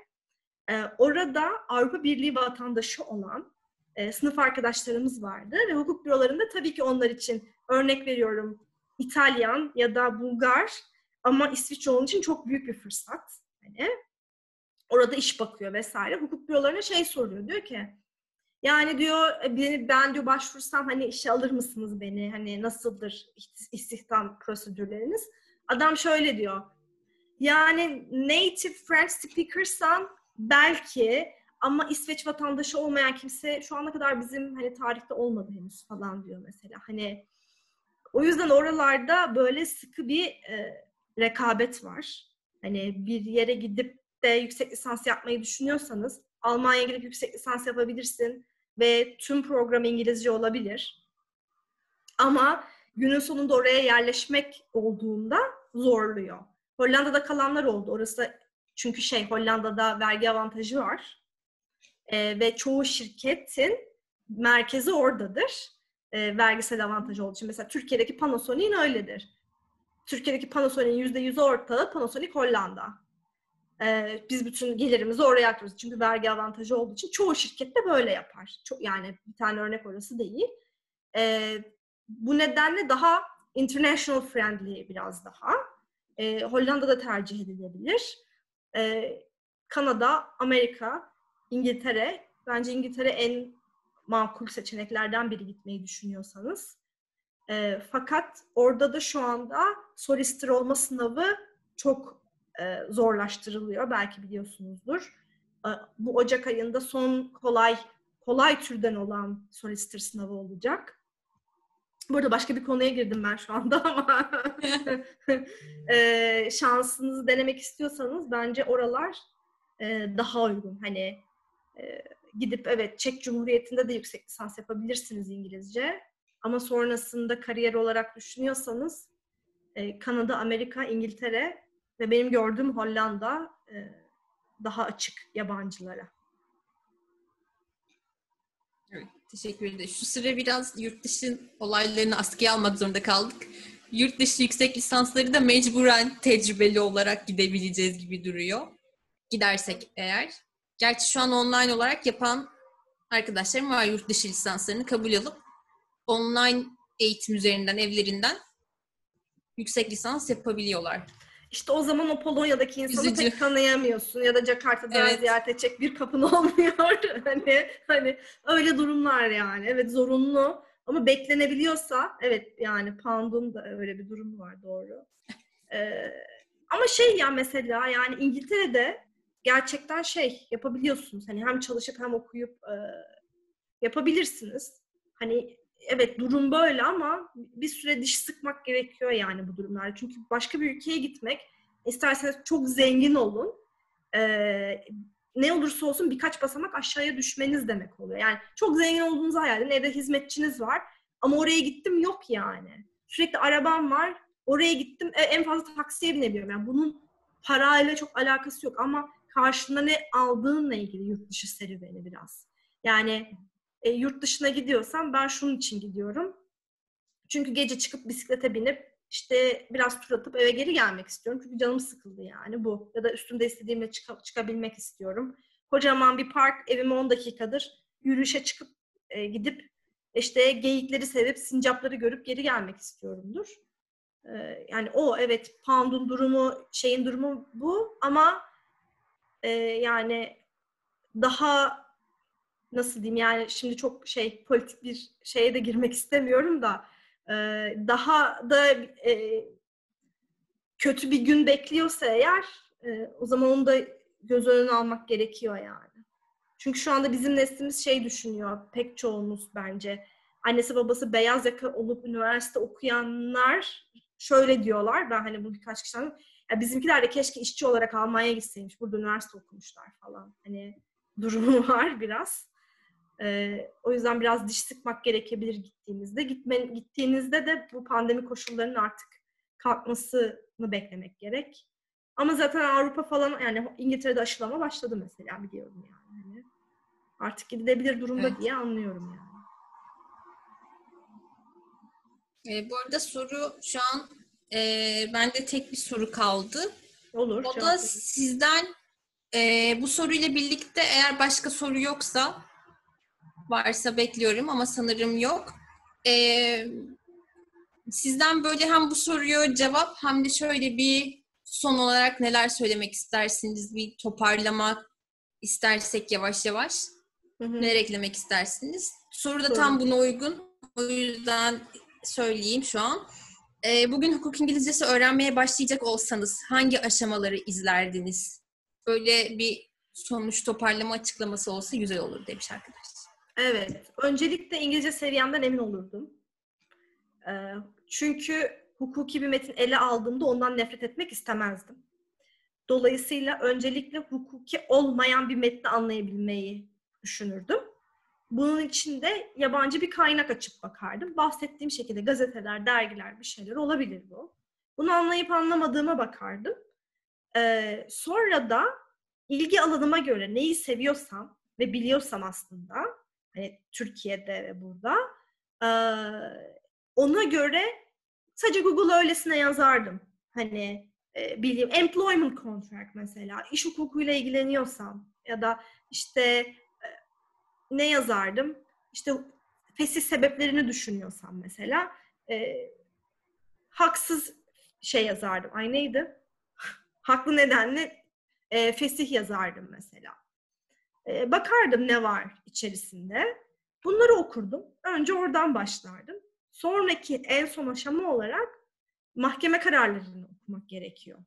E, orada Avrupa Birliği vatandaşı olan e, sınıf arkadaşlarımız vardı ve hukuk bürolarında tabii ki onlar için örnek veriyorum İtalyan ya da Bulgar ama İsviçre onun için çok büyük bir fırsat. Hani orada iş bakıyor vesaire. Hukuk bürolarına şey soruyor. Diyor ki yani diyor beni ben diyor başvursam hani işe alır mısınız beni? Hani nasıldır istihdam prosedürleriniz? Adam şöyle diyor. Yani native French speakersan belki ama İsveç vatandaşı olmayan kimse şu ana kadar bizim hani tarihte olmadı henüz falan diyor mesela. Hani o yüzden oralarda böyle sıkı bir e, rekabet var. Hani bir yere gidip de yüksek lisans yapmayı düşünüyorsanız Almanya'ya gidip yüksek lisans yapabilirsin ve tüm program İngilizce olabilir. Ama günün sonunda oraya yerleşmek olduğunda zorluyor. Hollanda'da kalanlar oldu. Orası çünkü şey Hollanda'da vergi avantajı var. Ee, ve çoğu şirketin merkezi oradadır. Ee, vergisel avantajı olduğu için. Mesela Türkiye'deki Panasonic'in öyledir. Türkiye'deki Panasonic'in %100'ü ortağı Panasonic Hollanda. Ee, biz bütün gelirimizi oraya aktarıyoruz. Çünkü vergi avantajı olduğu için çoğu şirket de böyle yapar. Çok, yani bir tane örnek orası değil. Ee, bu nedenle daha international friendly biraz daha. Ee, Hollanda'da tercih edilebilir. Ee, Kanada, Amerika, İngiltere. Bence İngiltere en makul seçeneklerden biri gitmeyi düşünüyorsanız. E, fakat orada da şu anda solister olma sınavı çok zorlaştırılıyor. Belki biliyorsunuzdur. E, bu Ocak ayında son kolay kolay türden olan solister sınavı olacak. Burada başka bir konuya girdim ben şu anda ama e, şansınızı denemek istiyorsanız bence oralar e, daha uygun. Hani e, gidip evet Çek Cumhuriyeti'nde de yüksek lisans yapabilirsiniz İngilizce. Ama sonrasında kariyer olarak düşünüyorsanız e, Kanada, Amerika, İngiltere ve benim gördüğüm Hollanda e, daha açık yabancılara. Evet, teşekkür ederim. Şu sıra biraz yurt dışı olaylarını askıya almak zorunda kaldık. Yurt dışı yüksek lisansları da mecburen tecrübeli olarak gidebileceğiz gibi duruyor. Gidersek eğer. Gerçi şu an online olarak yapan arkadaşlarım var yurt dışı lisanslarını kabul alıp online eğitim üzerinden, evlerinden yüksek lisans yapabiliyorlar. İşte o zaman o Polonya'daki insanı Üzücü. pek tanıyamıyorsun ya da Jakarta'da evet. ziyaret edecek bir kapın olmuyor. hani hani öyle durumlar yani. Evet zorunlu ama beklenebiliyorsa evet yani Pound'un da öyle bir durum var doğru. Ee, ama şey ya mesela yani İngiltere'de gerçekten şey yapabiliyorsunuz. Hani hem çalışıp hem okuyup e, yapabilirsiniz. Hani evet durum böyle ama bir süre diş sıkmak gerekiyor yani bu durumlarda. Çünkü başka bir ülkeye gitmek isterseniz çok zengin olun. E, ne olursa olsun birkaç basamak aşağıya düşmeniz demek oluyor. Yani çok zengin olduğunuzu hayal edin. Evde hizmetçiniz var. Ama oraya gittim yok yani. Sürekli arabam var. Oraya gittim. E, en fazla taksiye binebiliyorum. Yani bunun parayla çok alakası yok. Ama karşında ne aldığınla ilgili yurt dışı serüveni biraz. Yani e, yurt dışına gidiyorsam ben şunun için gidiyorum. Çünkü gece çıkıp bisiklete binip işte biraz tur atıp eve geri gelmek istiyorum. Çünkü canım sıkıldı yani bu. Ya da üstümde istediğimle çık- çıkabilmek istiyorum. Kocaman bir park evime 10 dakikadır. Yürüyüşe çıkıp e, gidip işte geyikleri sevip sincapları görüp geri gelmek istiyorumdur. E, yani o evet Pound'un durumu, şeyin durumu bu ama e, yani daha nasıl diyeyim yani şimdi çok şey politik bir şeye de girmek istemiyorum da e, daha da e, kötü bir gün bekliyorsa eğer e, o zaman onu da göz önüne almak gerekiyor yani. Çünkü şu anda bizim neslimiz şey düşünüyor pek çoğumuz bence. Annesi babası beyaz yaka olup üniversite okuyanlar şöyle diyorlar. Ben hani bu birkaç kişiden ya bizimkiler de keşke işçi olarak Almanya'ya gitseymiş. Burada üniversite okumuşlar falan. Hani durumu var biraz. Ee, o yüzden biraz diş sıkmak gerekebilir gittiğinizde. Gitme, gittiğinizde de bu pandemi koşullarının artık kalkmasını beklemek gerek. Ama zaten Avrupa falan yani İngiltere'de aşılama başladı mesela biliyorum yani. Hani artık gidilebilir durumda evet. diye anlıyorum yani. E, bu arada soru şu an e, bende tek bir soru kaldı. Olur. O da sizden e, bu soruyla birlikte eğer başka soru yoksa varsa bekliyorum ama sanırım yok. E, sizden böyle hem bu soruya cevap hem de şöyle bir son olarak neler söylemek istersiniz? Bir toparlama istersek yavaş yavaş. Hı hı. Neler eklemek istersiniz? Soru da tam buna uygun. O yüzden söyleyeyim şu an. Ee, bugün hukuk İngilizcesi öğrenmeye başlayacak olsanız hangi aşamaları izlerdiniz? Böyle bir sonuç toparlama açıklaması olsa güzel olur demiş arkadaş. Evet. Öncelikle İngilizce seviyemden emin olurdum. Ee, çünkü hukuki bir metin ele aldığımda ondan nefret etmek istemezdim. Dolayısıyla öncelikle hukuki olmayan bir metni anlayabilmeyi düşünürdüm. Bunun için de yabancı bir kaynak açıp bakardım. Bahsettiğim şekilde gazeteler, dergiler bir şeyler olabilir bu. Bunu anlayıp anlamadığıma bakardım. Ee, sonra da ilgi alanıma göre neyi seviyorsam ve biliyorsam aslında hani Türkiye'de ve burada eee, ona göre sadece Google öylesine yazardım. Hani e, bileyim employment contract mesela iş hukukuyla ilgileniyorsam ya da işte e, ne yazardım? İşte fesih sebeplerini düşünüyorsam mesela e, haksız şey yazardım. Ay neydi? Haklı nedenle e, fesih yazardım mesela. Bakardım ne var içerisinde. Bunları okurdum. Önce oradan başlardım. Sonraki en son aşama olarak mahkeme kararlarını okumak gerekiyor.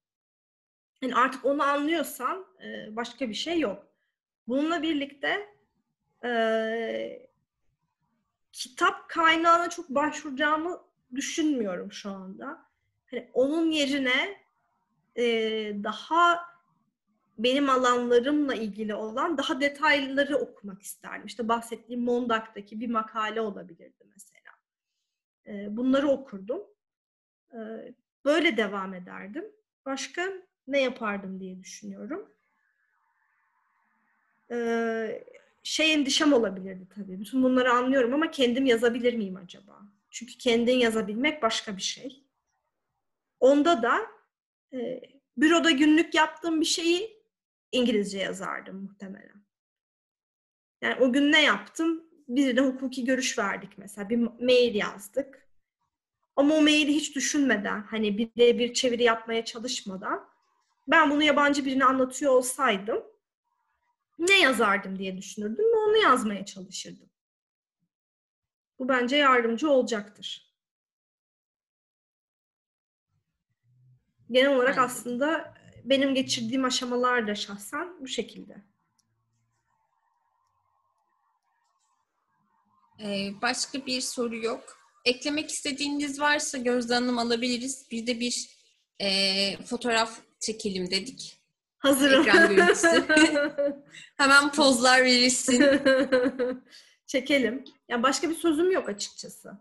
Yani artık onu anlıyorsan başka bir şey yok. Bununla birlikte e, kitap kaynağına çok başvuracağımı düşünmüyorum şu anda. Hani onun yerine e, daha benim alanlarımla ilgili olan daha detaylıları okumak isterdim. İşte bahsettiğim Mondak'taki bir makale olabilirdi mesela. Ee, Bunları okurdum. Ee, Böyle devam ederdim. Başka ne yapardım diye düşünüyorum. Ee, Şey endişem olabilirdi tabii. Bütün bunları anlıyorum ama kendim yazabilir miyim acaba? Çünkü kendin yazabilmek başka bir şey. Onda da e, büroda günlük yaptığım bir şeyi İngilizce yazardım muhtemelen. Yani o gün ne yaptım? Birine hukuki görüş verdik mesela. Bir mail yazdık. Ama o maili hiç düşünmeden, hani birebir çeviri yapmaya çalışmadan ben bunu yabancı birine anlatıyor olsaydım ne yazardım diye düşünürdüm ve onu yazmaya çalışırdım. Bu bence yardımcı olacaktır. Genel olarak aslında benim geçirdiğim aşamalar da şahsen bu şekilde. Ee, başka bir soru yok. Eklemek istediğiniz varsa Gözde Hanım alabiliriz. Bir de bir e, fotoğraf çekelim dedik. Hazırım. Ekran görüntüsü. Hemen pozlar verilsin. Çekelim. Ya başka bir sözüm yok açıkçası.